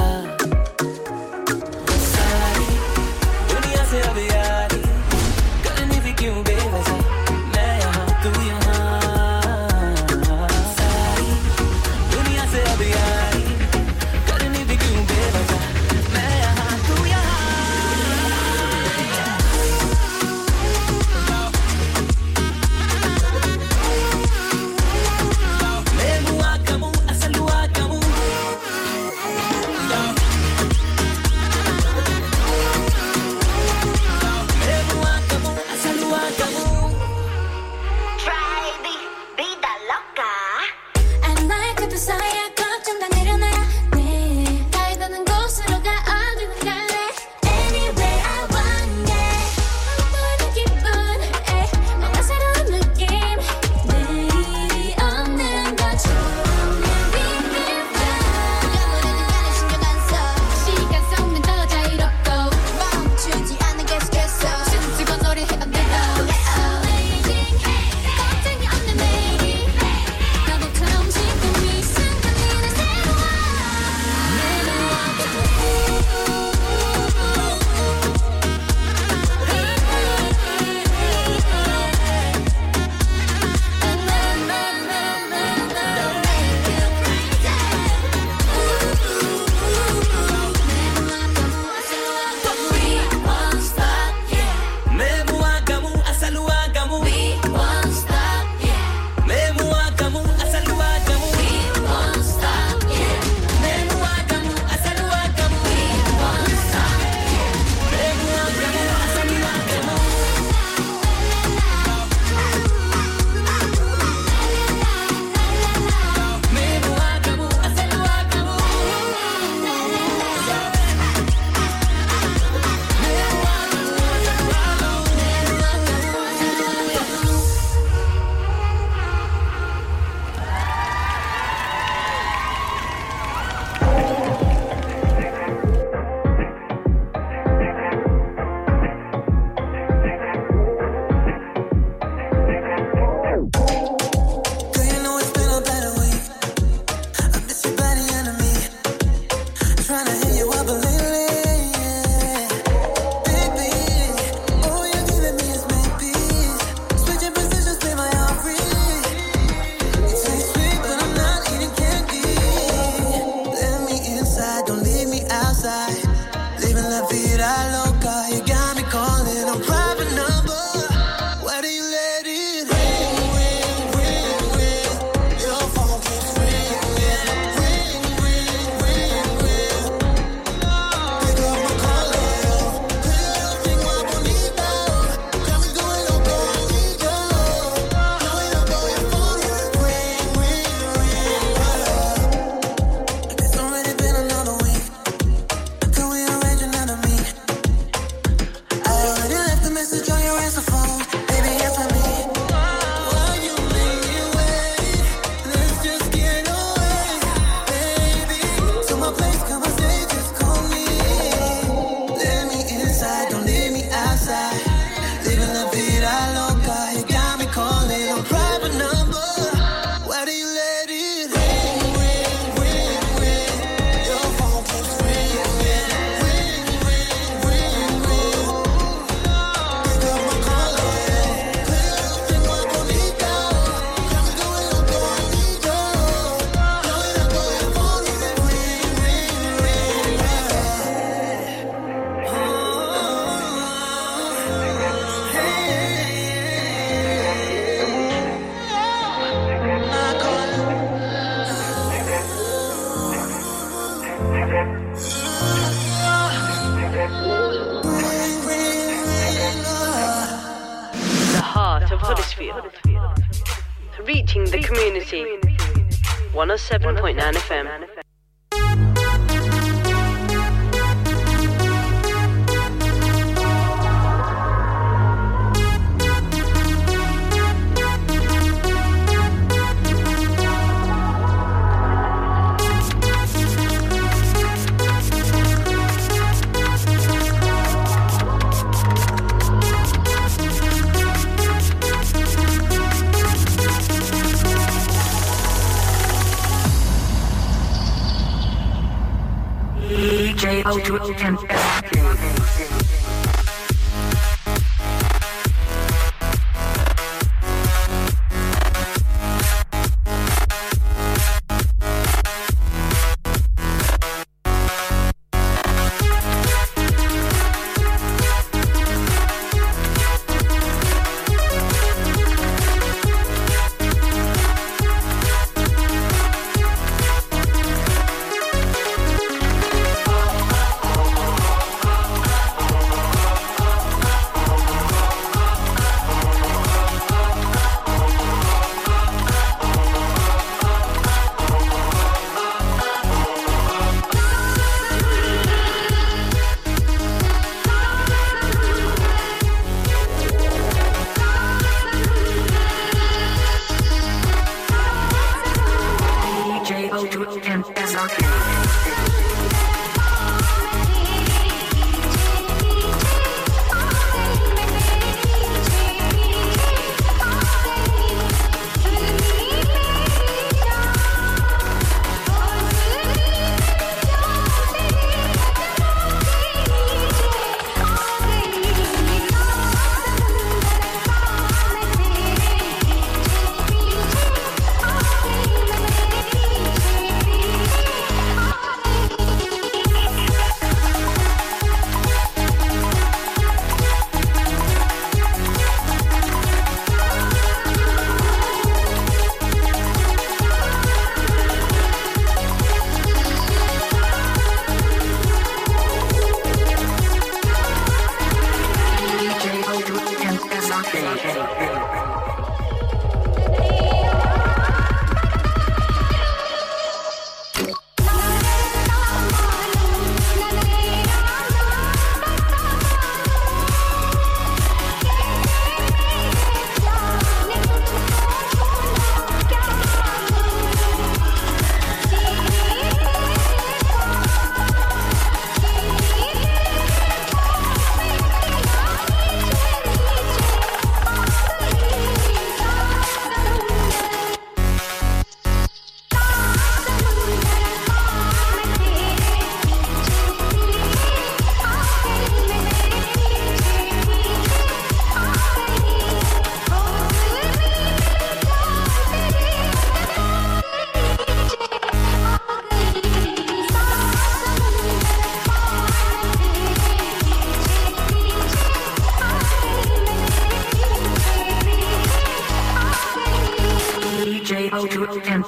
DJ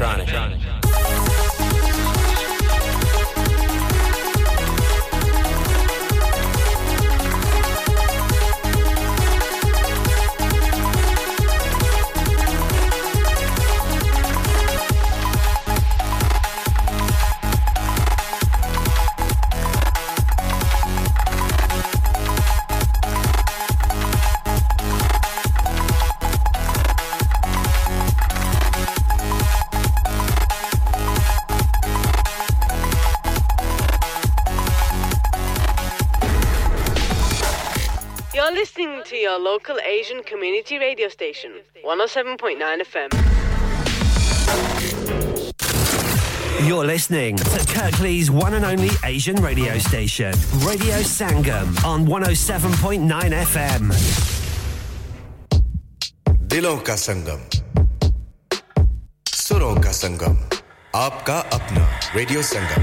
electronic. Asian Community Radio Station, 107.9 FM. You're listening to Kirklees' one and only Asian radio station, Radio Sangam, on 107.9 FM. दिलों का संगम सुरों का संगम आपका अपना radio Sangam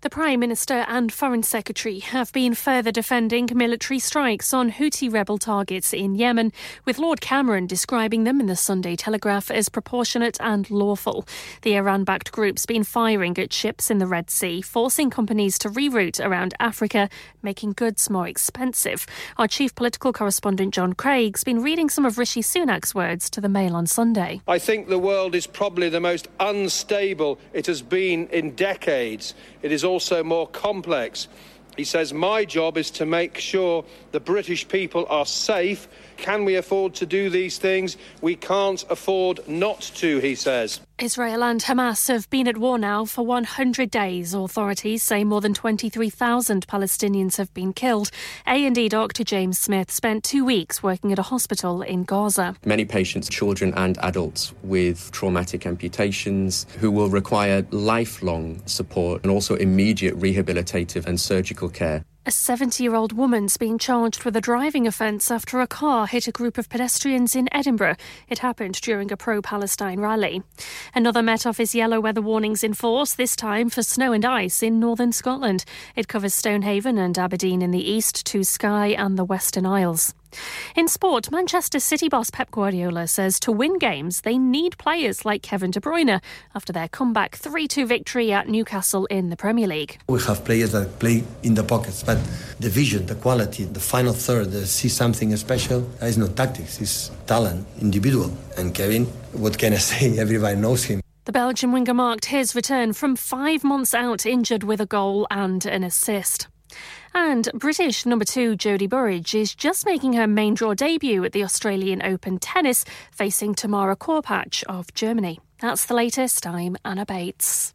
the Prime Minister and Foreign Secretary have been further defending military strikes on Houthi rebel targets in Yemen, with Lord Cameron describing them in the Sunday Telegraph as proportionate and lawful. The Iran backed group's been firing at ships in the Red Sea, forcing companies to reroute around Africa, making goods more expensive. Our chief political correspondent John Craig's been reading some of Rishi Sunak's words to the Mail on Sunday. I think the world is probably the most unstable it has been in decades. It is also more complex. He says, My job is to make sure the British people are safe. Can we afford to do these things? We can't afford not to, he says. Israel and Hamas have been at war now for 100 days. Authorities say more than 23,000 Palestinians have been killed. A&E doctor James Smith spent two weeks working at a hospital in Gaza. Many patients, children and adults with traumatic amputations who will require lifelong support and also immediate rehabilitative and surgical care. A 70 year old woman's been charged with a driving offence after a car hit a group of pedestrians in Edinburgh. It happened during a pro Palestine rally. Another Met Office yellow weather warnings in force, this time for snow and ice in northern Scotland. It covers Stonehaven and Aberdeen in the east to Skye and the Western Isles. In sport, Manchester City boss Pep Guardiola says to win games, they need players like Kevin De Bruyne after their comeback 3 2 victory at Newcastle in the Premier League. We have players that play in the pockets, but the vision, the quality, the final third, the see something special, that is not tactics, it's talent, individual. And Kevin, what can I say? Everybody knows him. The Belgian winger marked his return from five months out injured with a goal and an assist. And British number two Jodie Burrage is just making her main draw debut at the Australian Open tennis, facing Tamara Korpatsch of Germany. That's the latest. I'm Anna Bates.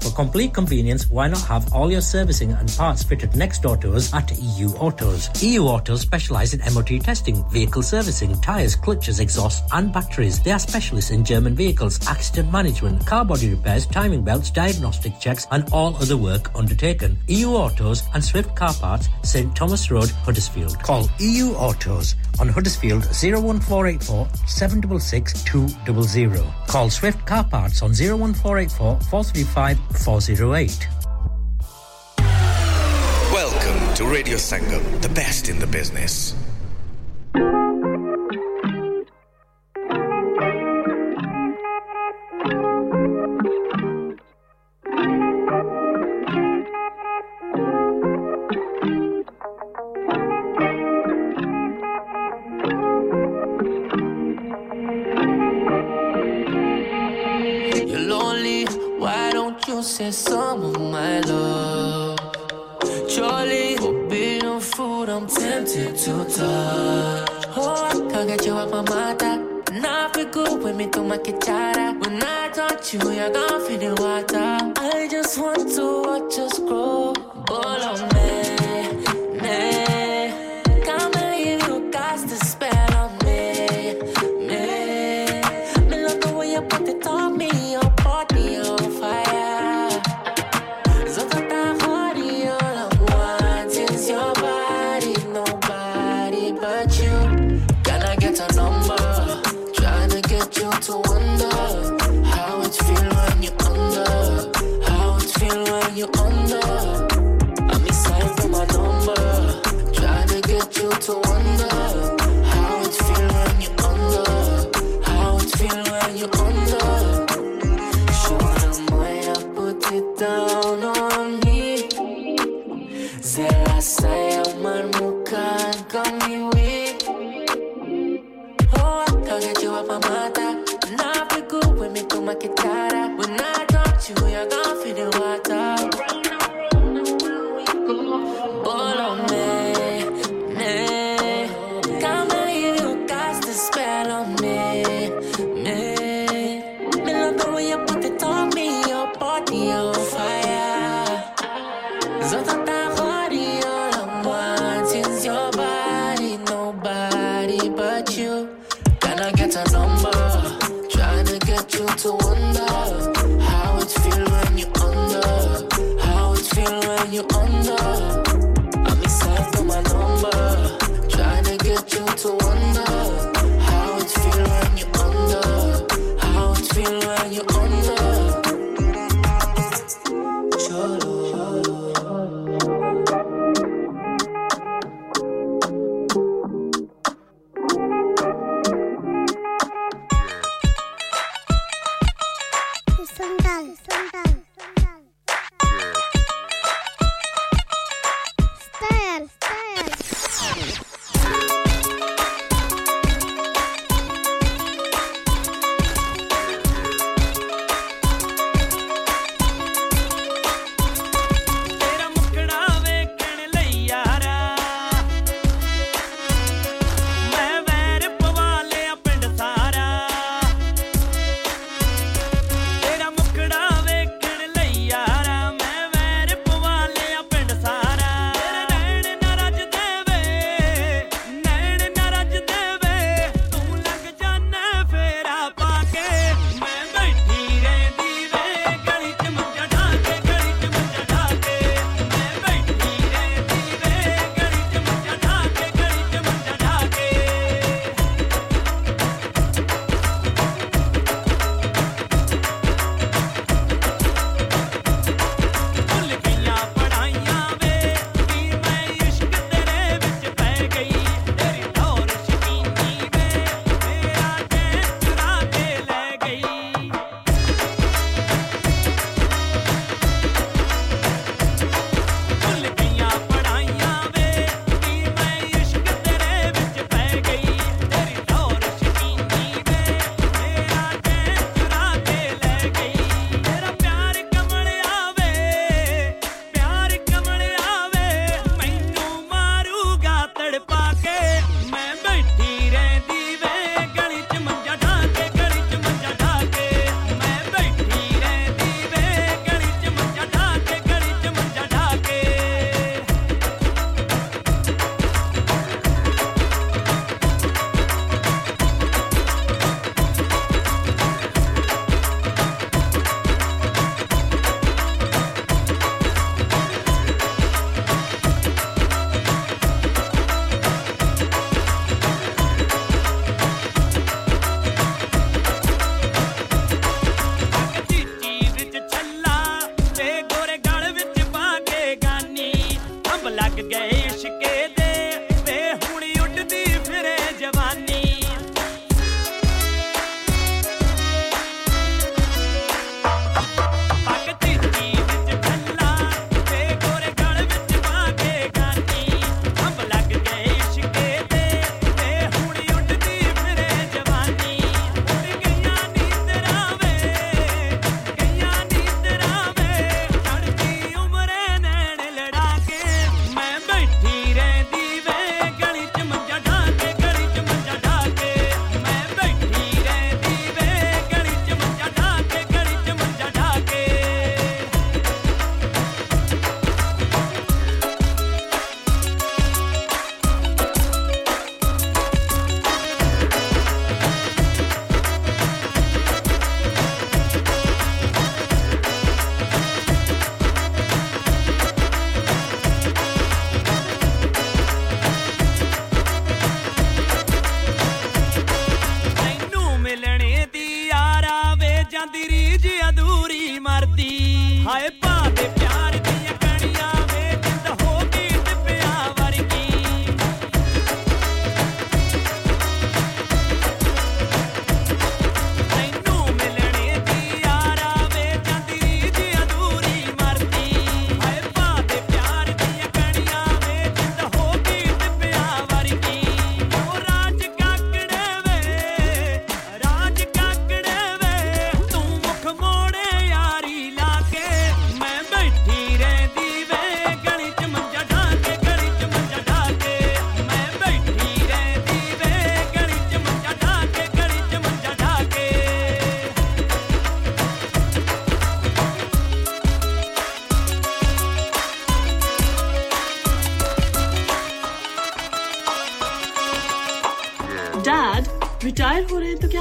for complete convenience why not have all your servicing and parts fitted next door to us at EU Autos EU Autos specialise in MOT testing, vehicle servicing, tyres, clutches, exhausts, and batteries. They are specialists in German vehicles, accident management, car body repairs, timing belts, diagnostic checks and all other work undertaken. EU Autos and Swift Car Parts, St Thomas Road, Huddersfield. Call EU Autos on Huddersfield 01484 766 200. Call Swift Car Parts on 01484 435 408. Welcome to Radio Sangam, the best in the business.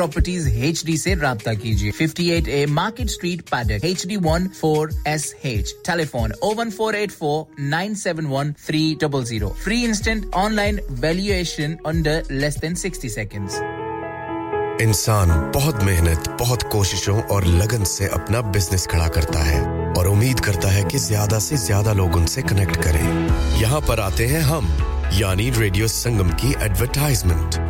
Properties H D ऐसी रब्ता कीजिए। 58 A market street Paddock H D one four S H telephone O one four eight four nine seven one three double zero free instant online valuation under less than sixty seconds इंसान बहुत मेहनत, बहुत कोशिशों और लगन से अपना business खड़ा करता है और उम्मीद करता है कि ज़्यादा से ज़्यादा लोग उनसे कनेक्ट करें। यहाँ पर आते हैं हम, यानी रेडियो संगम की एडवर्टाइजमेंट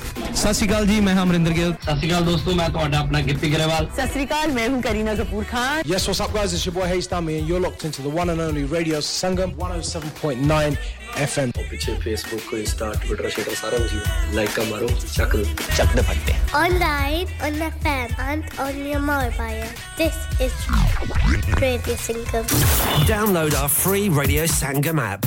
ਸਤਿ ਸ਼੍ਰੀ ਅਕਾਲ ਜੀ ਮੈਂ ਹਾਂ ਅਮਰਿੰਦਰ ਗਿੱਲ ਸਤਿ ਸ਼੍ਰੀ ਅਕਾਲ ਦੋਸਤੋ ਮੈਂ ਤੁਹਾਡਾ ਆਪਣਾ ਗਿੱਪੀ ਗਰੇਵਾਲ ਸਤਿ ਸ਼੍ਰੀ ਅਕਾਲ ਮੈਂ ਹੂੰ Kareena Kapoor Khan Yes, what's up, guys? It's your boy Hayes Dummy, and you're locked into the one and only Radio Sangam 107.9 FM. ਪਿੱਛੇ ਫੇਸਬੁੱਕ ਇੰਸਟਾ ਟਵਿੱਟਰ ਸ਼ੇਟਰ ਸਾਰਾ ਕੁਝ ਲਾਈਕ ਕਾ ਮਾਰੋ ਚੱਕ ਚੱਕ ਦੇ ਫੱਟੇ Online, on FM, and on your mobile. This is Radio Sangam. Download our free Radio Sangam app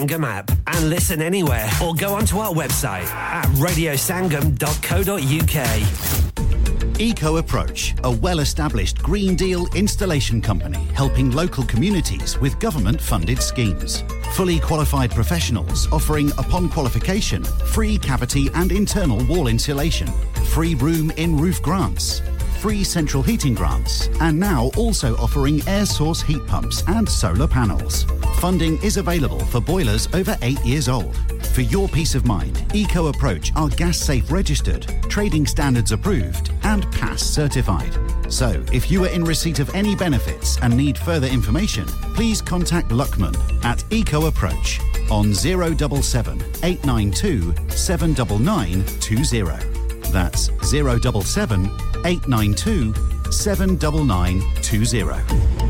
Sangam app and listen anywhere or go onto our website at radiosangam.co.uk. Eco Approach, a well established Green Deal installation company helping local communities with government funded schemes. Fully qualified professionals offering, upon qualification, free cavity and internal wall insulation, free room in roof grants, free central heating grants, and now also offering air source heat pumps and solar panels. Funding is available for boilers over eight years old. For your peace of mind, Eco Approach are gas safe registered, trading standards approved, and PAS certified. So, if you are in receipt of any benefits and need further information, please contact Luckman at Eco Approach on 077 892 79920. That's 077 892 79920.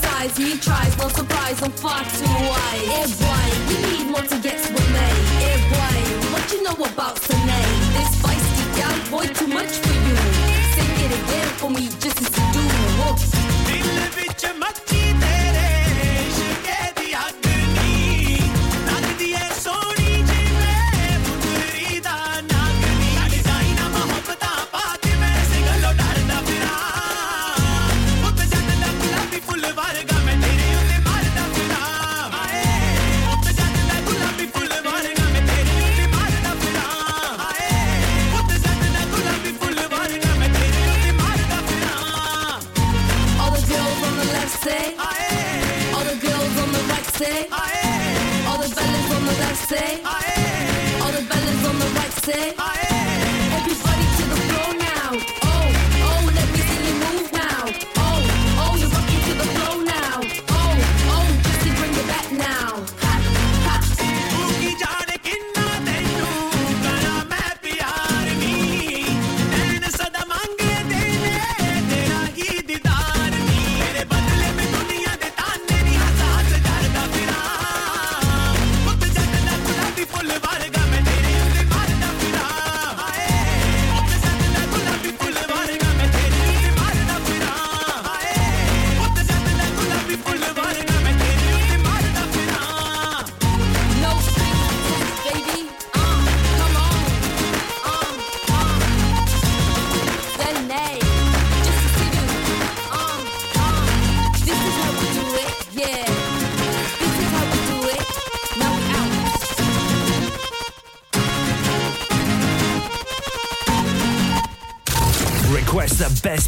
Tries, he tries, no surprise, I'm far too wise. Yeah, boy, you need more to get with me. Yeah, boy, what you know about Sunday? This feisty gal, boy, too much for you. Sing it again for me, just as you do. Whoa.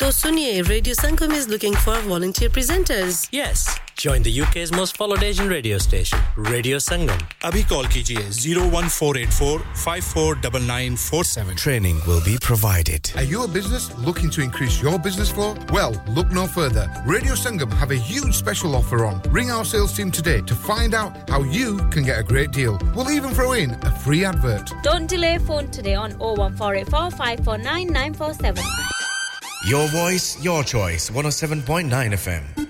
तो सुनिए radio Sangam is looking for volunteer presenters Yes. Join the UK's most followed Asian radio station, Radio Sangam. अभी call कीजिए 01484 549947 Training will be provided. Are you a business looking to increase your business flow? Well, look no further. Radio Sangam have a huge special offer on. Ring our sales team today to find out how you can get a great deal. We'll even throw in a free advert. Don't delay phone today on 01484 549 947. Your voice, your choice. 107.9 FM.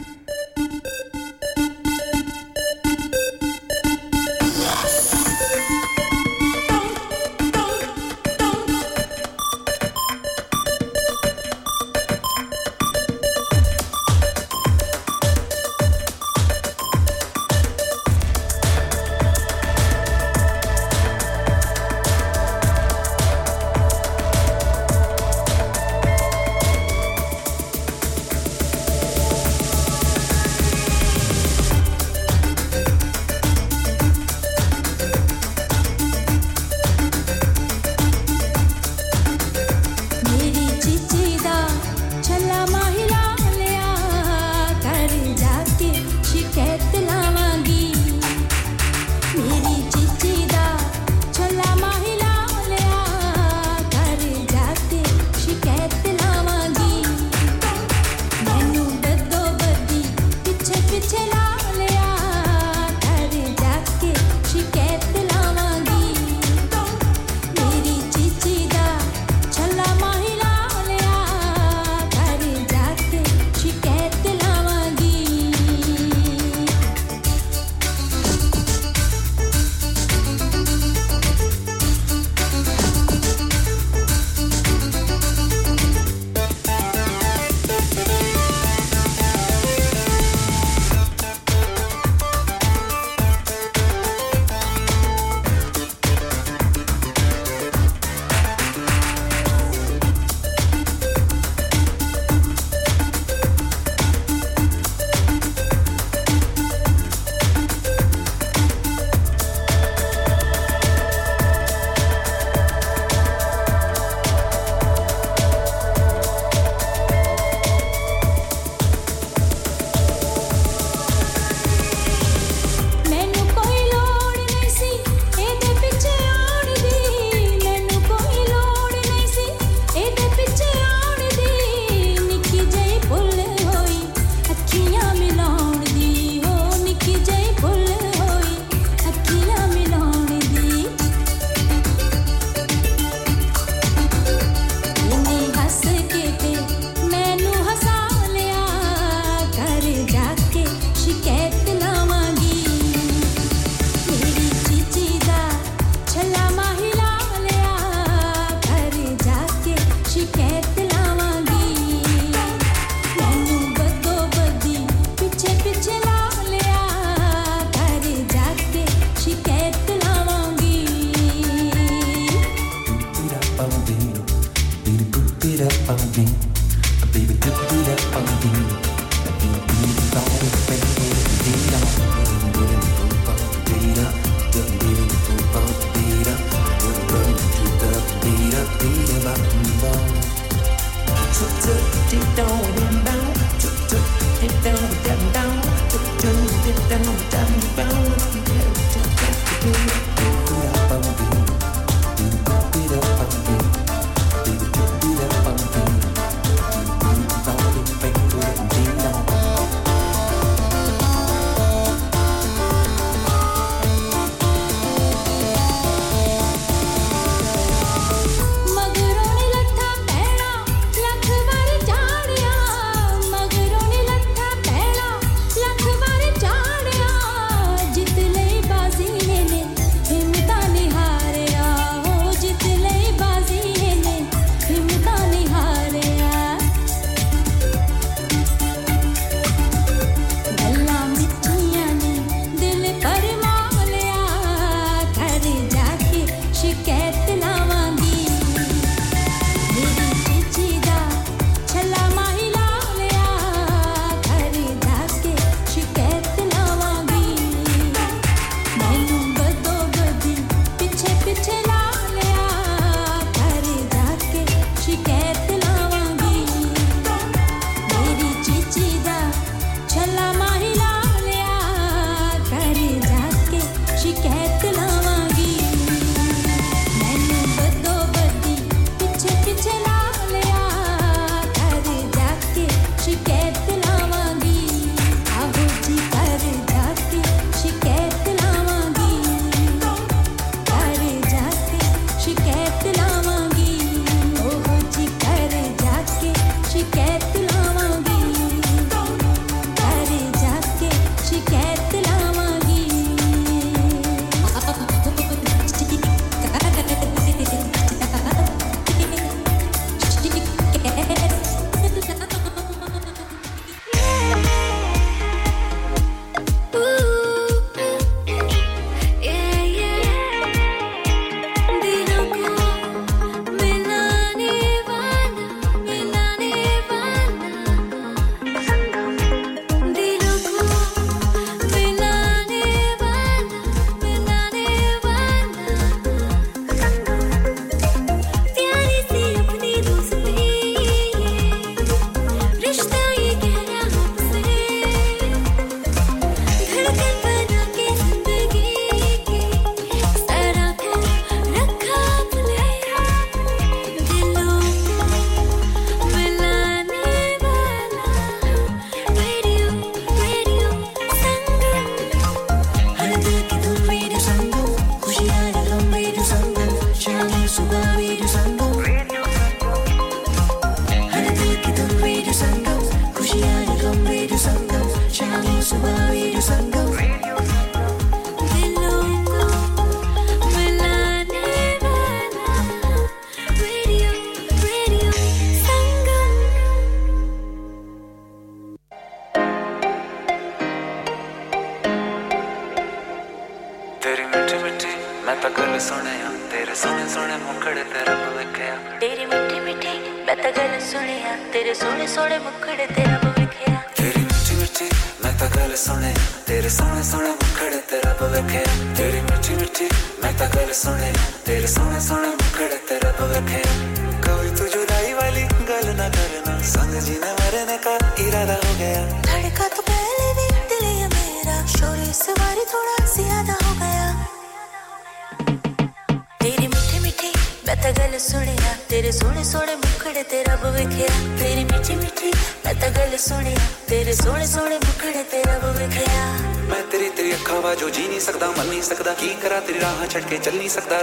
छटके के चल नहीं सकता।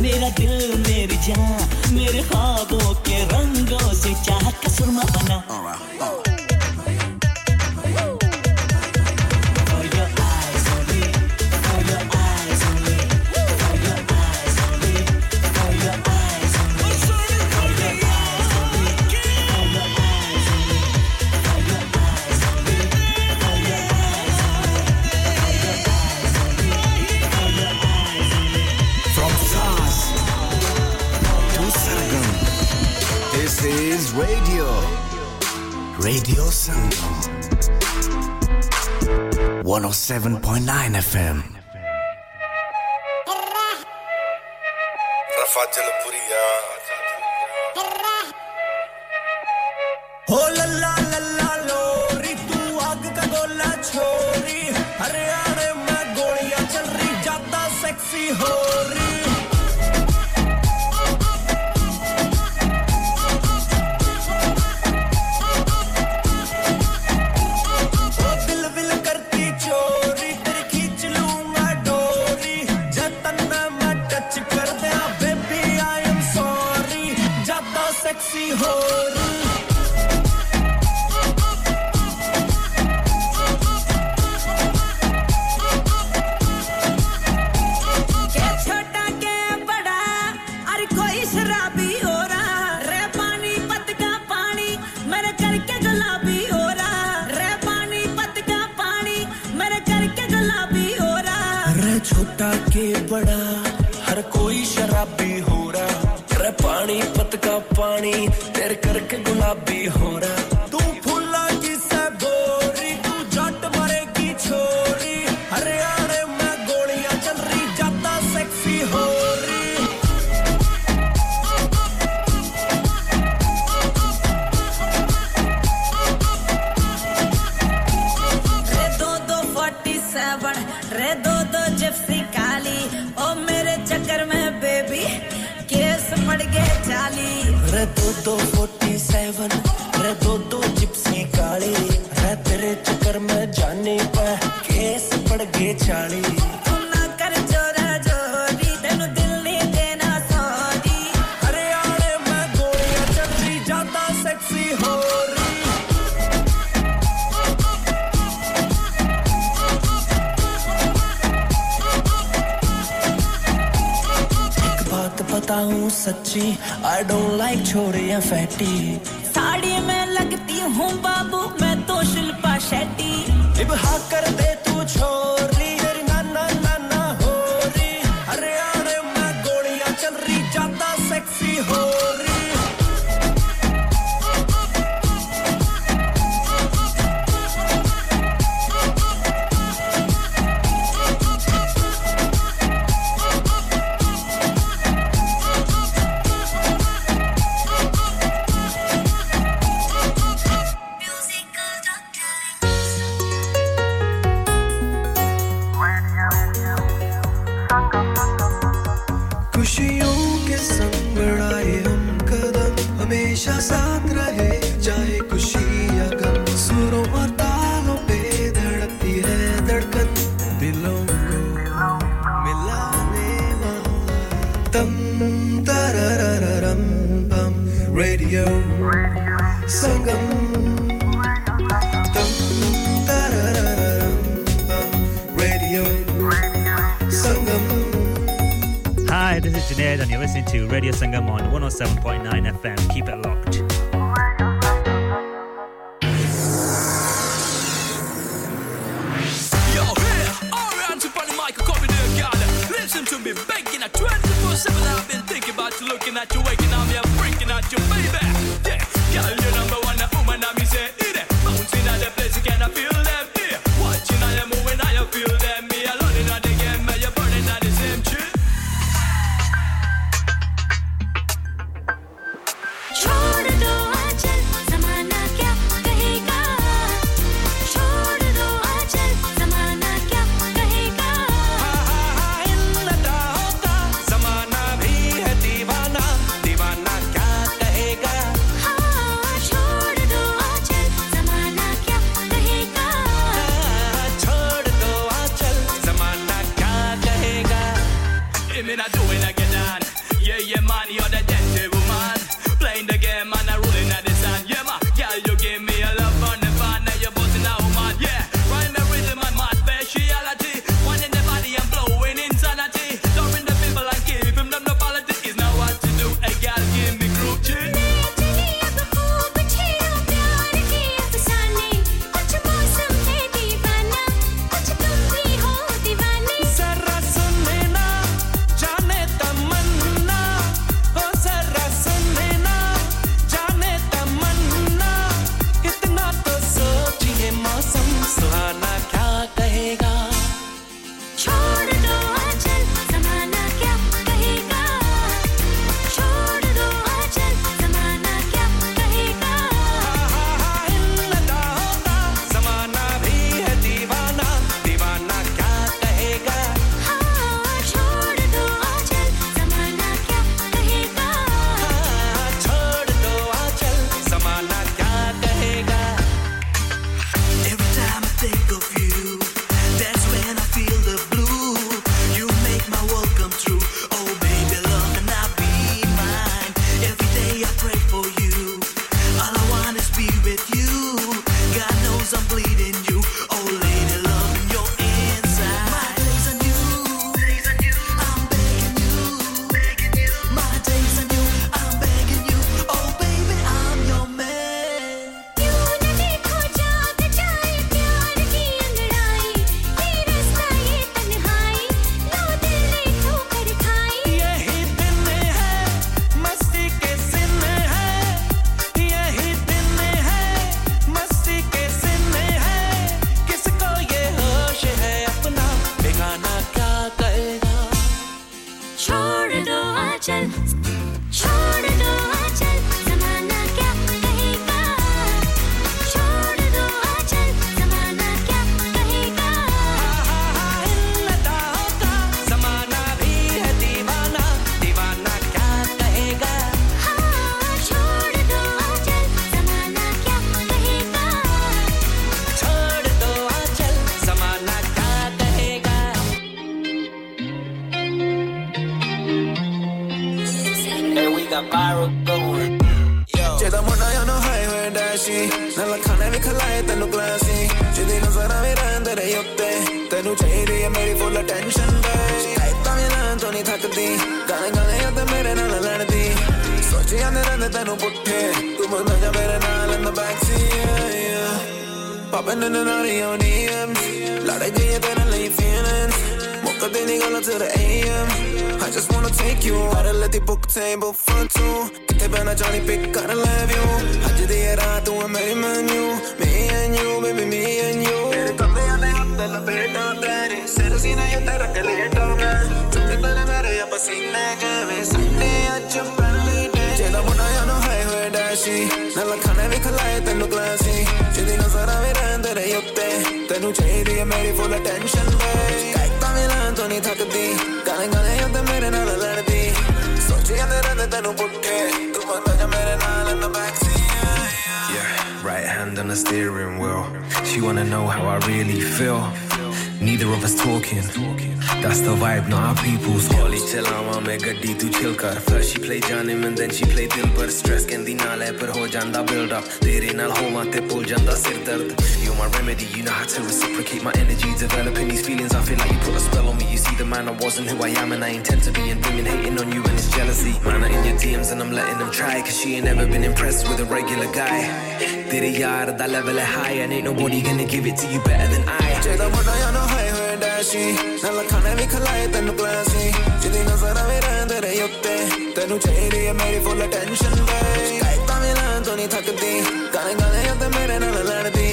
मेरा दिल मेरी जान मेरे ख्वाबों के रंगों से चाह का सुरमा बना। Radio. Radio Sangam. 107.9 FM. wasn't who I am, and I intend to be. And women hating on you, and it's jealousy. Man, I'm in your DMs, and I'm letting them try. Cause she ain't ever been impressed with a regular guy. Did it yard at that level of high, and ain't nobody gonna give it to you better than I. चेहरा बनाया ना है है डैशी ना लखाने भी खिलाए तेनु classy जिदी नजर आवे रहंदे रे उत्ते तेनु चाहिदी है मेरी फुल अटेंशन वे कायता मिलान तो नहीं थकदी गाने गाने या ते मेरे नाल लड़दी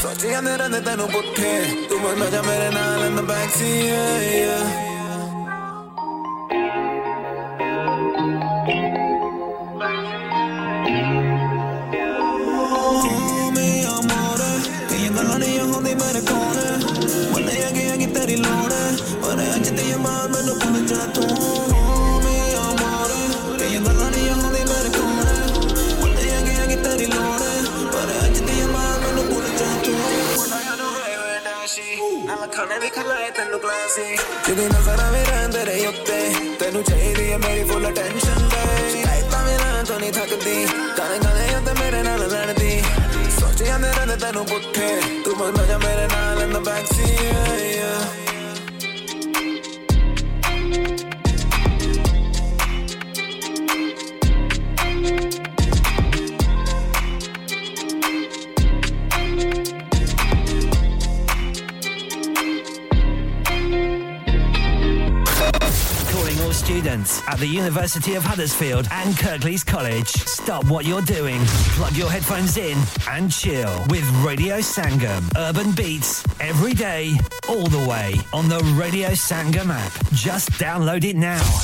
सोचिया ने रहंदे तेनु पुट्ठे तू मन जा मेरे नाल in the back seat University of Huddersfield and Kirklees College. Stop what you're doing, plug your headphones in, and chill with Radio Sangam. Urban beats every day, all the way on the Radio Sangam app. Just download it now.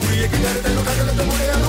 Kurye gider de lokal de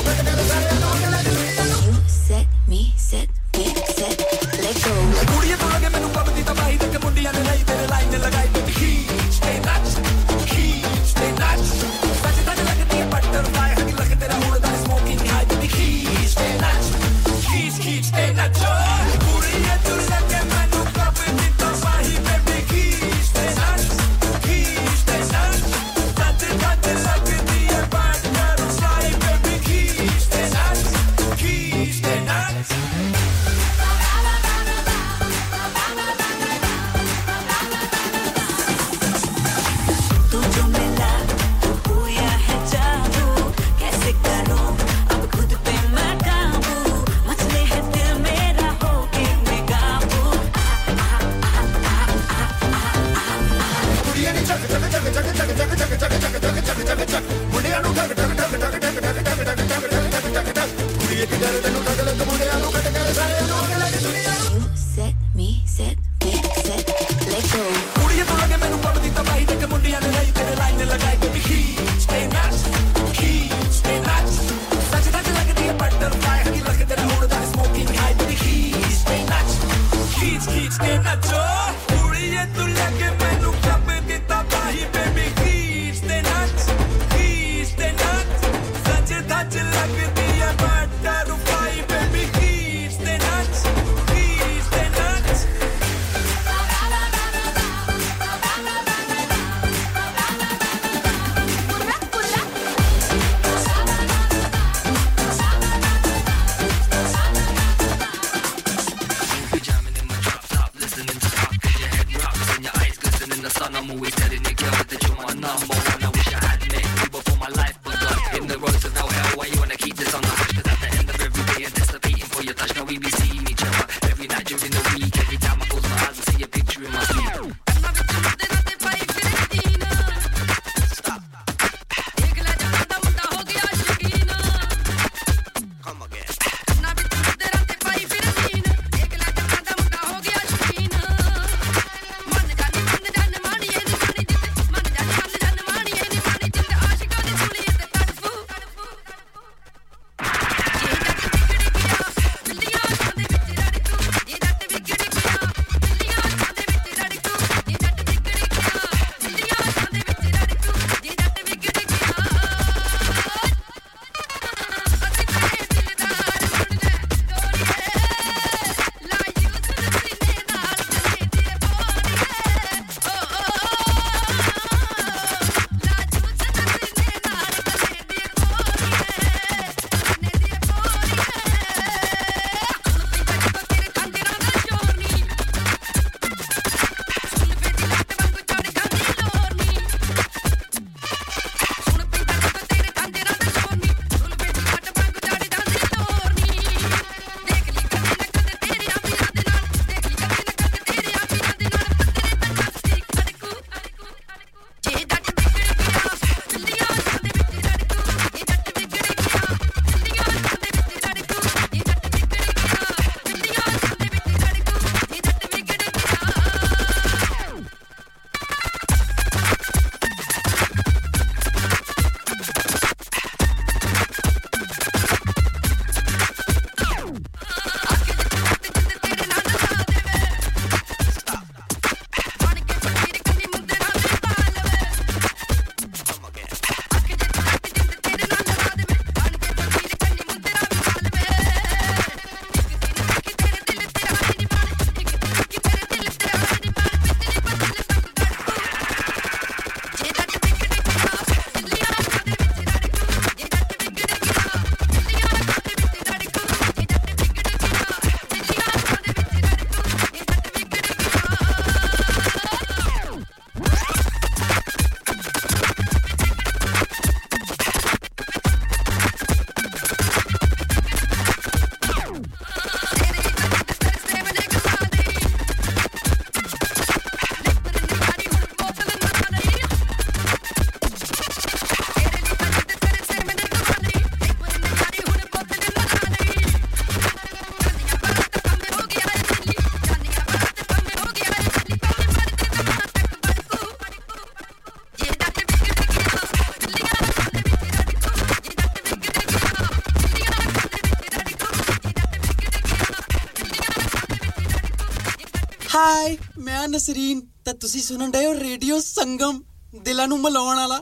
Nasreen ਤਾਂ ਤੁਸੀਂ ਸੁਣਨ ਡਏ ਹੋ radio ਸੰਗਮ ਦਿਲਾਂ ਨੂੰ ਮਲਾਉਣ ਵਾਲਾ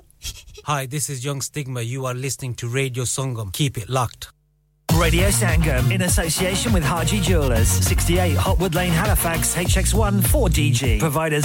hi this is Young Stigma you are listening to radio Sangam keep it Radio Sangam in association with Haji Jewelers, 68 Hopwood Lane, Halifax, HX1 4DG. Providers